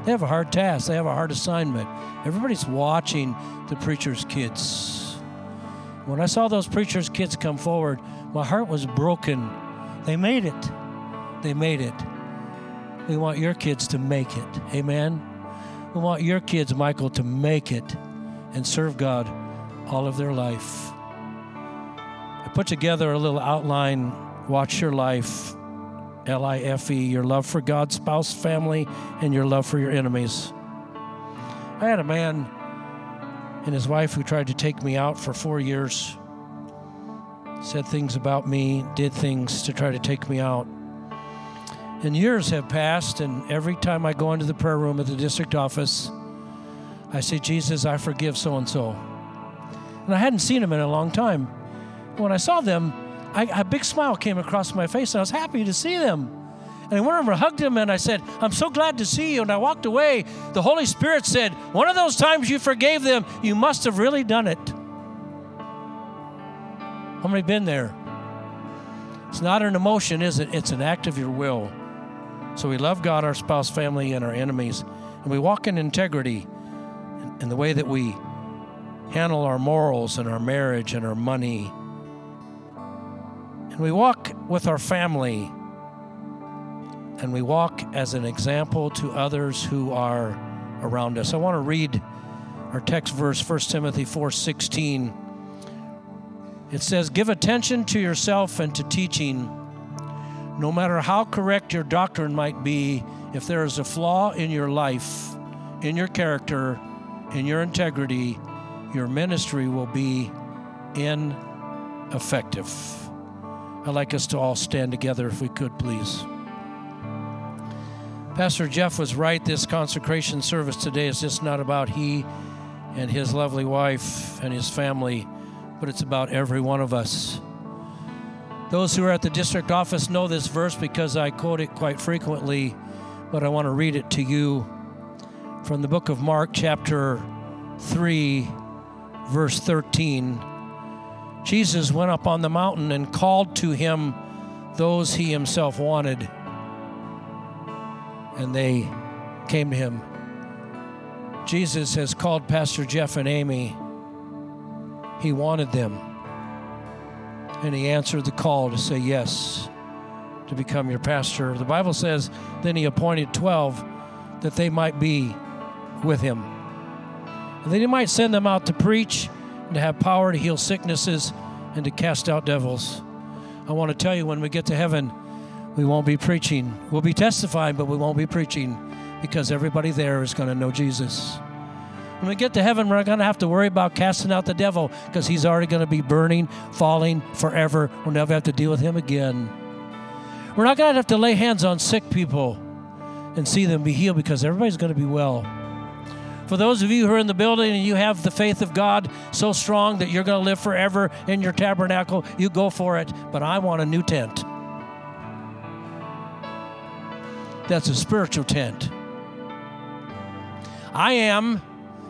S1: They have a hard task, they have a hard assignment. Everybody's watching the preacher's kids. When I saw those preacher's kids come forward, my heart was broken. They made it. They made it. We want your kids to make it. Amen. We want your kids, Michael, to make it and serve God all of their life. I put together a little outline Watch Your Life, L I F E, your love for God, spouse, family, and your love for your enemies. I had a man and his wife who tried to take me out for four years, said things about me, did things to try to take me out. And years have passed, and every time I go into the prayer room at the district office, I say, Jesus, I forgive so and so and I hadn't seen them in a long time. When I saw them, I, a big smile came across my face, and I was happy to see them. And I went over hugged him, and I said, I'm so glad to see you. And I walked away. The Holy Spirit said, One of those times you forgave them, you must have really done it. How many been there? It's not an emotion, is it? It's an act of your will. So we love God, our spouse, family, and our enemies. And we walk in integrity in the way that we handle our morals and our marriage and our money. And we walk with our family and we walk as an example to others who are around us. I want to read our text verse 1 Timothy 4:16. It says, "Give attention to yourself and to teaching. No matter how correct your doctrine might be, if there is a flaw in your life, in your character, in your integrity, your ministry will be ineffective. I'd like us to all stand together if we could, please. Pastor Jeff was right. This consecration service today is just not about he and his lovely wife and his family, but it's about every one of us. Those who are at the district office know this verse because I quote it quite frequently, but I want to read it to you from the book of Mark, chapter 3, verse 13, Jesus went up on the mountain and called to him those he himself wanted, and they came to him. Jesus has called Pastor Jeff and Amy. He wanted them, and he answered the call to say yes to become your pastor. The Bible says, then he appointed 12 that they might be with him. And then he might send them out to preach and to have power to heal sicknesses and to cast out devils. I want to tell you when we get to heaven, we won't be preaching. We'll be testifying, but we won't be preaching because everybody there is going to know Jesus. When we get to heaven, we're not going to have to worry about casting out the devil because he's already going to be burning, falling forever. We'll never have to deal with him again. We're not going to have to lay hands on sick people and see them be healed because everybody's going to be well. For those of you who are in the building and you have the faith of God so strong that you're going to live forever in your tabernacle, you go for it. But I want a new tent. That's a spiritual tent. I am,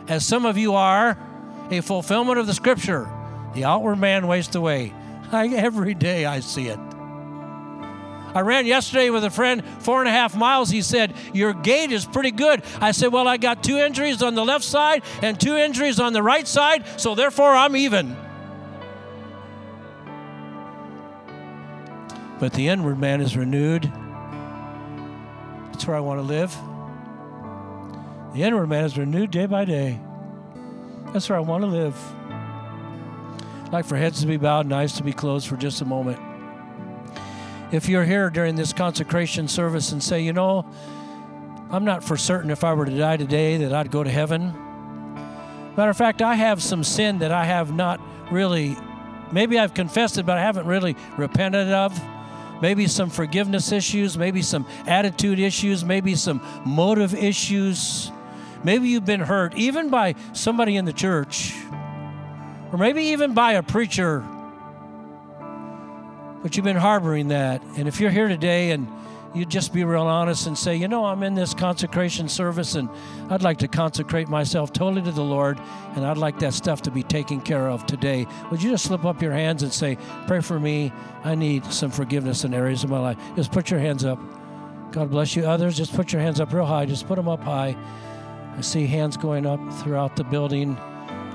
S1: as some of you are, a fulfillment of the scripture The outward man wastes away. I, every day I see it. I ran yesterday with a friend, four and a half miles. He said, Your gait is pretty good. I said, Well, I got two injuries on the left side and two injuries on the right side, so therefore I'm even. But the inward man is renewed. That's where I want to live. The inward man is renewed day by day. That's where I want to live. I'd like for heads to be bowed and eyes to be closed for just a moment. If you're here during this consecration service and say, you know, I'm not for certain if I were to die today that I'd go to heaven. Matter of fact, I have some sin that I have not really, maybe I've confessed it, but I haven't really repented of. Maybe some forgiveness issues, maybe some attitude issues, maybe some motive issues. Maybe you've been hurt even by somebody in the church, or maybe even by a preacher but you've been harboring that. And if you're here today and you just be real honest and say, you know, I'm in this consecration service and I'd like to consecrate myself totally to the Lord and I'd like that stuff to be taken care of today. Would you just slip up your hands and say, pray for me? I need some forgiveness in areas of my life. Just put your hands up. God bless you. Others, just put your hands up real high. Just put them up high. I see hands going up throughout the building.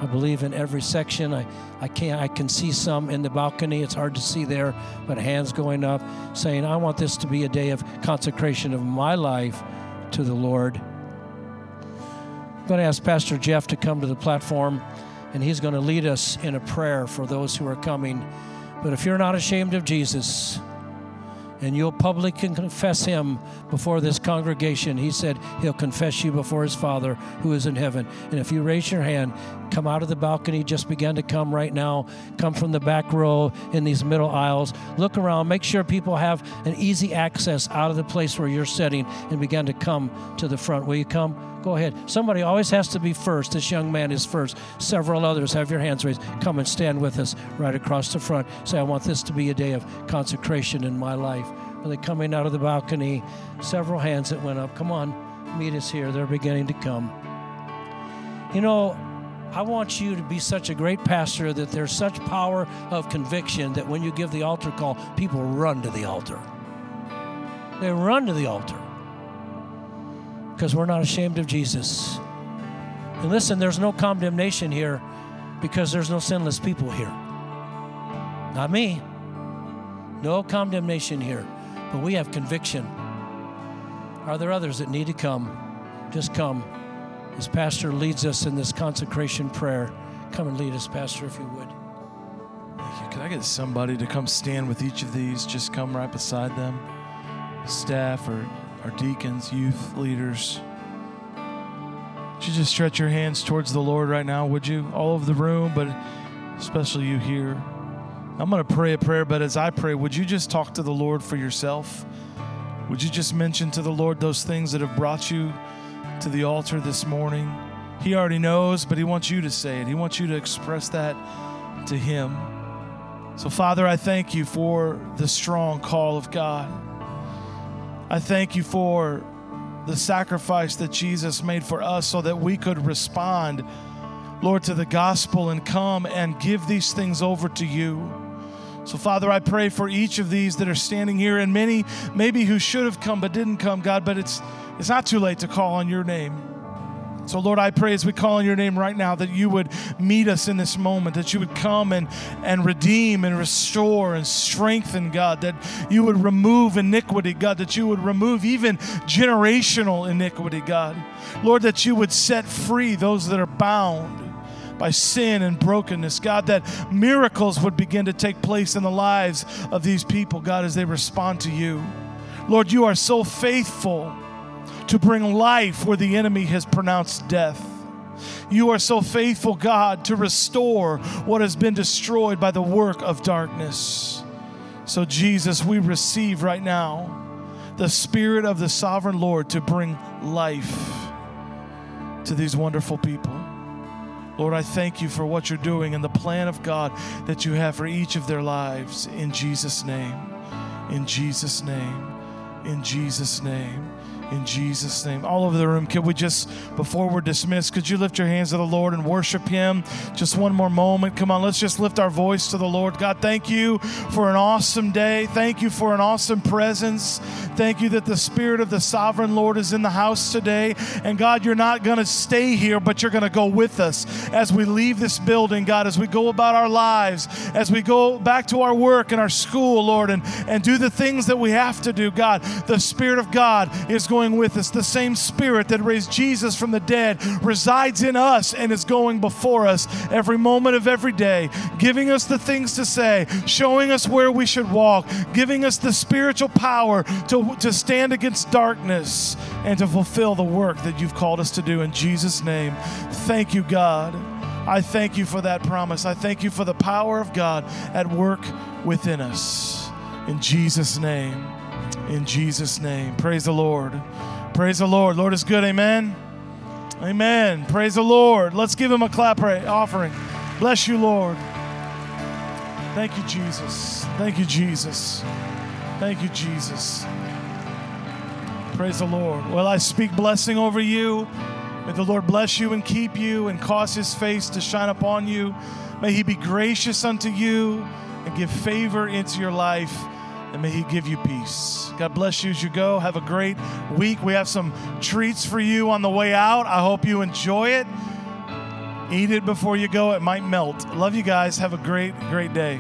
S1: I believe in every section. I, I can I can see some in the balcony. It's hard to see there, but hands going up saying, I want this to be a day of consecration of my life to the Lord. I'm going to ask Pastor Jeff to come to the platform and he's going to lead us in a prayer for those who are coming. But if you're not ashamed of Jesus, and you'll publicly confess him before this congregation. He said he'll confess you before his Father who is in heaven. And if you raise your hand, come out of the balcony, just begin to come right now. Come from the back row in these middle aisles. Look around, make sure people have an easy access out of the place where you're sitting and begin to come to the front. Will you come? Go ahead. Somebody always has to be first. This young man is first. Several others have your hands raised. Come and stand with us right across the front. Say, I want this to be a day of consecration in my life. Are they coming out of the balcony? Several hands that went up. Come on, meet us here. They're beginning to come. You know, I want you to be such a great pastor that there's such power of conviction that when you give the altar call, people run to the altar. They run to the altar because we're not ashamed of Jesus. And listen, there's no condemnation here because there's no sinless people here. Not me. No condemnation here, but we have conviction. Are there others that need to come? Just come. As Pastor leads us in this consecration prayer, come and lead us, Pastor, if you would.
S7: Thank you. I get somebody to come stand with each of these? Just come right beside them. Staff or our deacons, youth leaders. Would you just stretch your hands towards the Lord right now, would you? All over the room, but especially you here. I'm going to pray a prayer, but as I pray, would you just talk to the Lord for yourself? Would you just mention to the Lord those things that have brought you to the altar this morning? He already knows, but He wants you to say it. He wants you to express that to Him. So, Father, I thank you for the strong call of God. I thank you for the sacrifice that Jesus made for us so that we could respond, Lord, to the gospel and come and give these things over to you. So, Father, I pray for each of these that are standing here and many maybe who should have come but didn't come, God, but it's, it's not too late to call on your name. So, Lord, I pray as we call on your name right now that you would meet us in this moment, that you would come and, and redeem and restore and strengthen, God, that you would remove iniquity, God, that you would remove even generational iniquity, God. Lord, that you would set free those that are bound by sin and brokenness. God, that miracles would begin to take place in the lives of these people, God, as they respond to you. Lord, you are so faithful to bring life where the enemy has pronounced death. You are so faithful, God, to restore what has been destroyed by the work of darkness. So, Jesus, we receive right now the Spirit of the sovereign Lord to bring life to these wonderful people. Lord, I thank you for what you're doing and the plan of God that you have for each of their lives. In Jesus' name. In Jesus' name. In Jesus' name. In Jesus' name. All over the room, could we just, before we're dismissed, could you lift your hands to the Lord and worship Him? Just one more moment. Come on, let's just lift our voice to the Lord. God, thank you for an awesome day. Thank you for an awesome presence. Thank you that the Spirit of the sovereign Lord is in the house today. And God, you're not going to stay here, but you're going to go with us as we leave this building, God, as we go about our lives, as we go back to our work and our school, Lord, and, and do the things that we have to do, God. The Spirit of God is going going with us. The same Spirit that raised Jesus from the dead resides in us and is going before us every moment of every day, giving us the things to say, showing us where we should walk, giving us the spiritual power to, to stand against darkness and to fulfill the work that you've called us to do. In Jesus' name, thank you, God. I thank you for that promise. I thank you for the power of God at work within us. In Jesus' name. In Jesus' name. Praise the Lord. Praise the Lord. Lord is good. Amen. Amen. Praise the Lord. Let's give him a clap offering. Bless you, Lord. Thank you, Jesus. Thank you, Jesus. Thank you, Jesus. Praise the Lord. Well, I speak blessing over you. May the Lord bless you and keep you and cause his face to shine upon you. May he be gracious unto you and give favor into your life and may He give you peace. God bless you as you go. Have a great week. We have some treats for you on the way out. I hope you enjoy it. Eat it before you go, it might melt. Love you guys. Have a great, great day.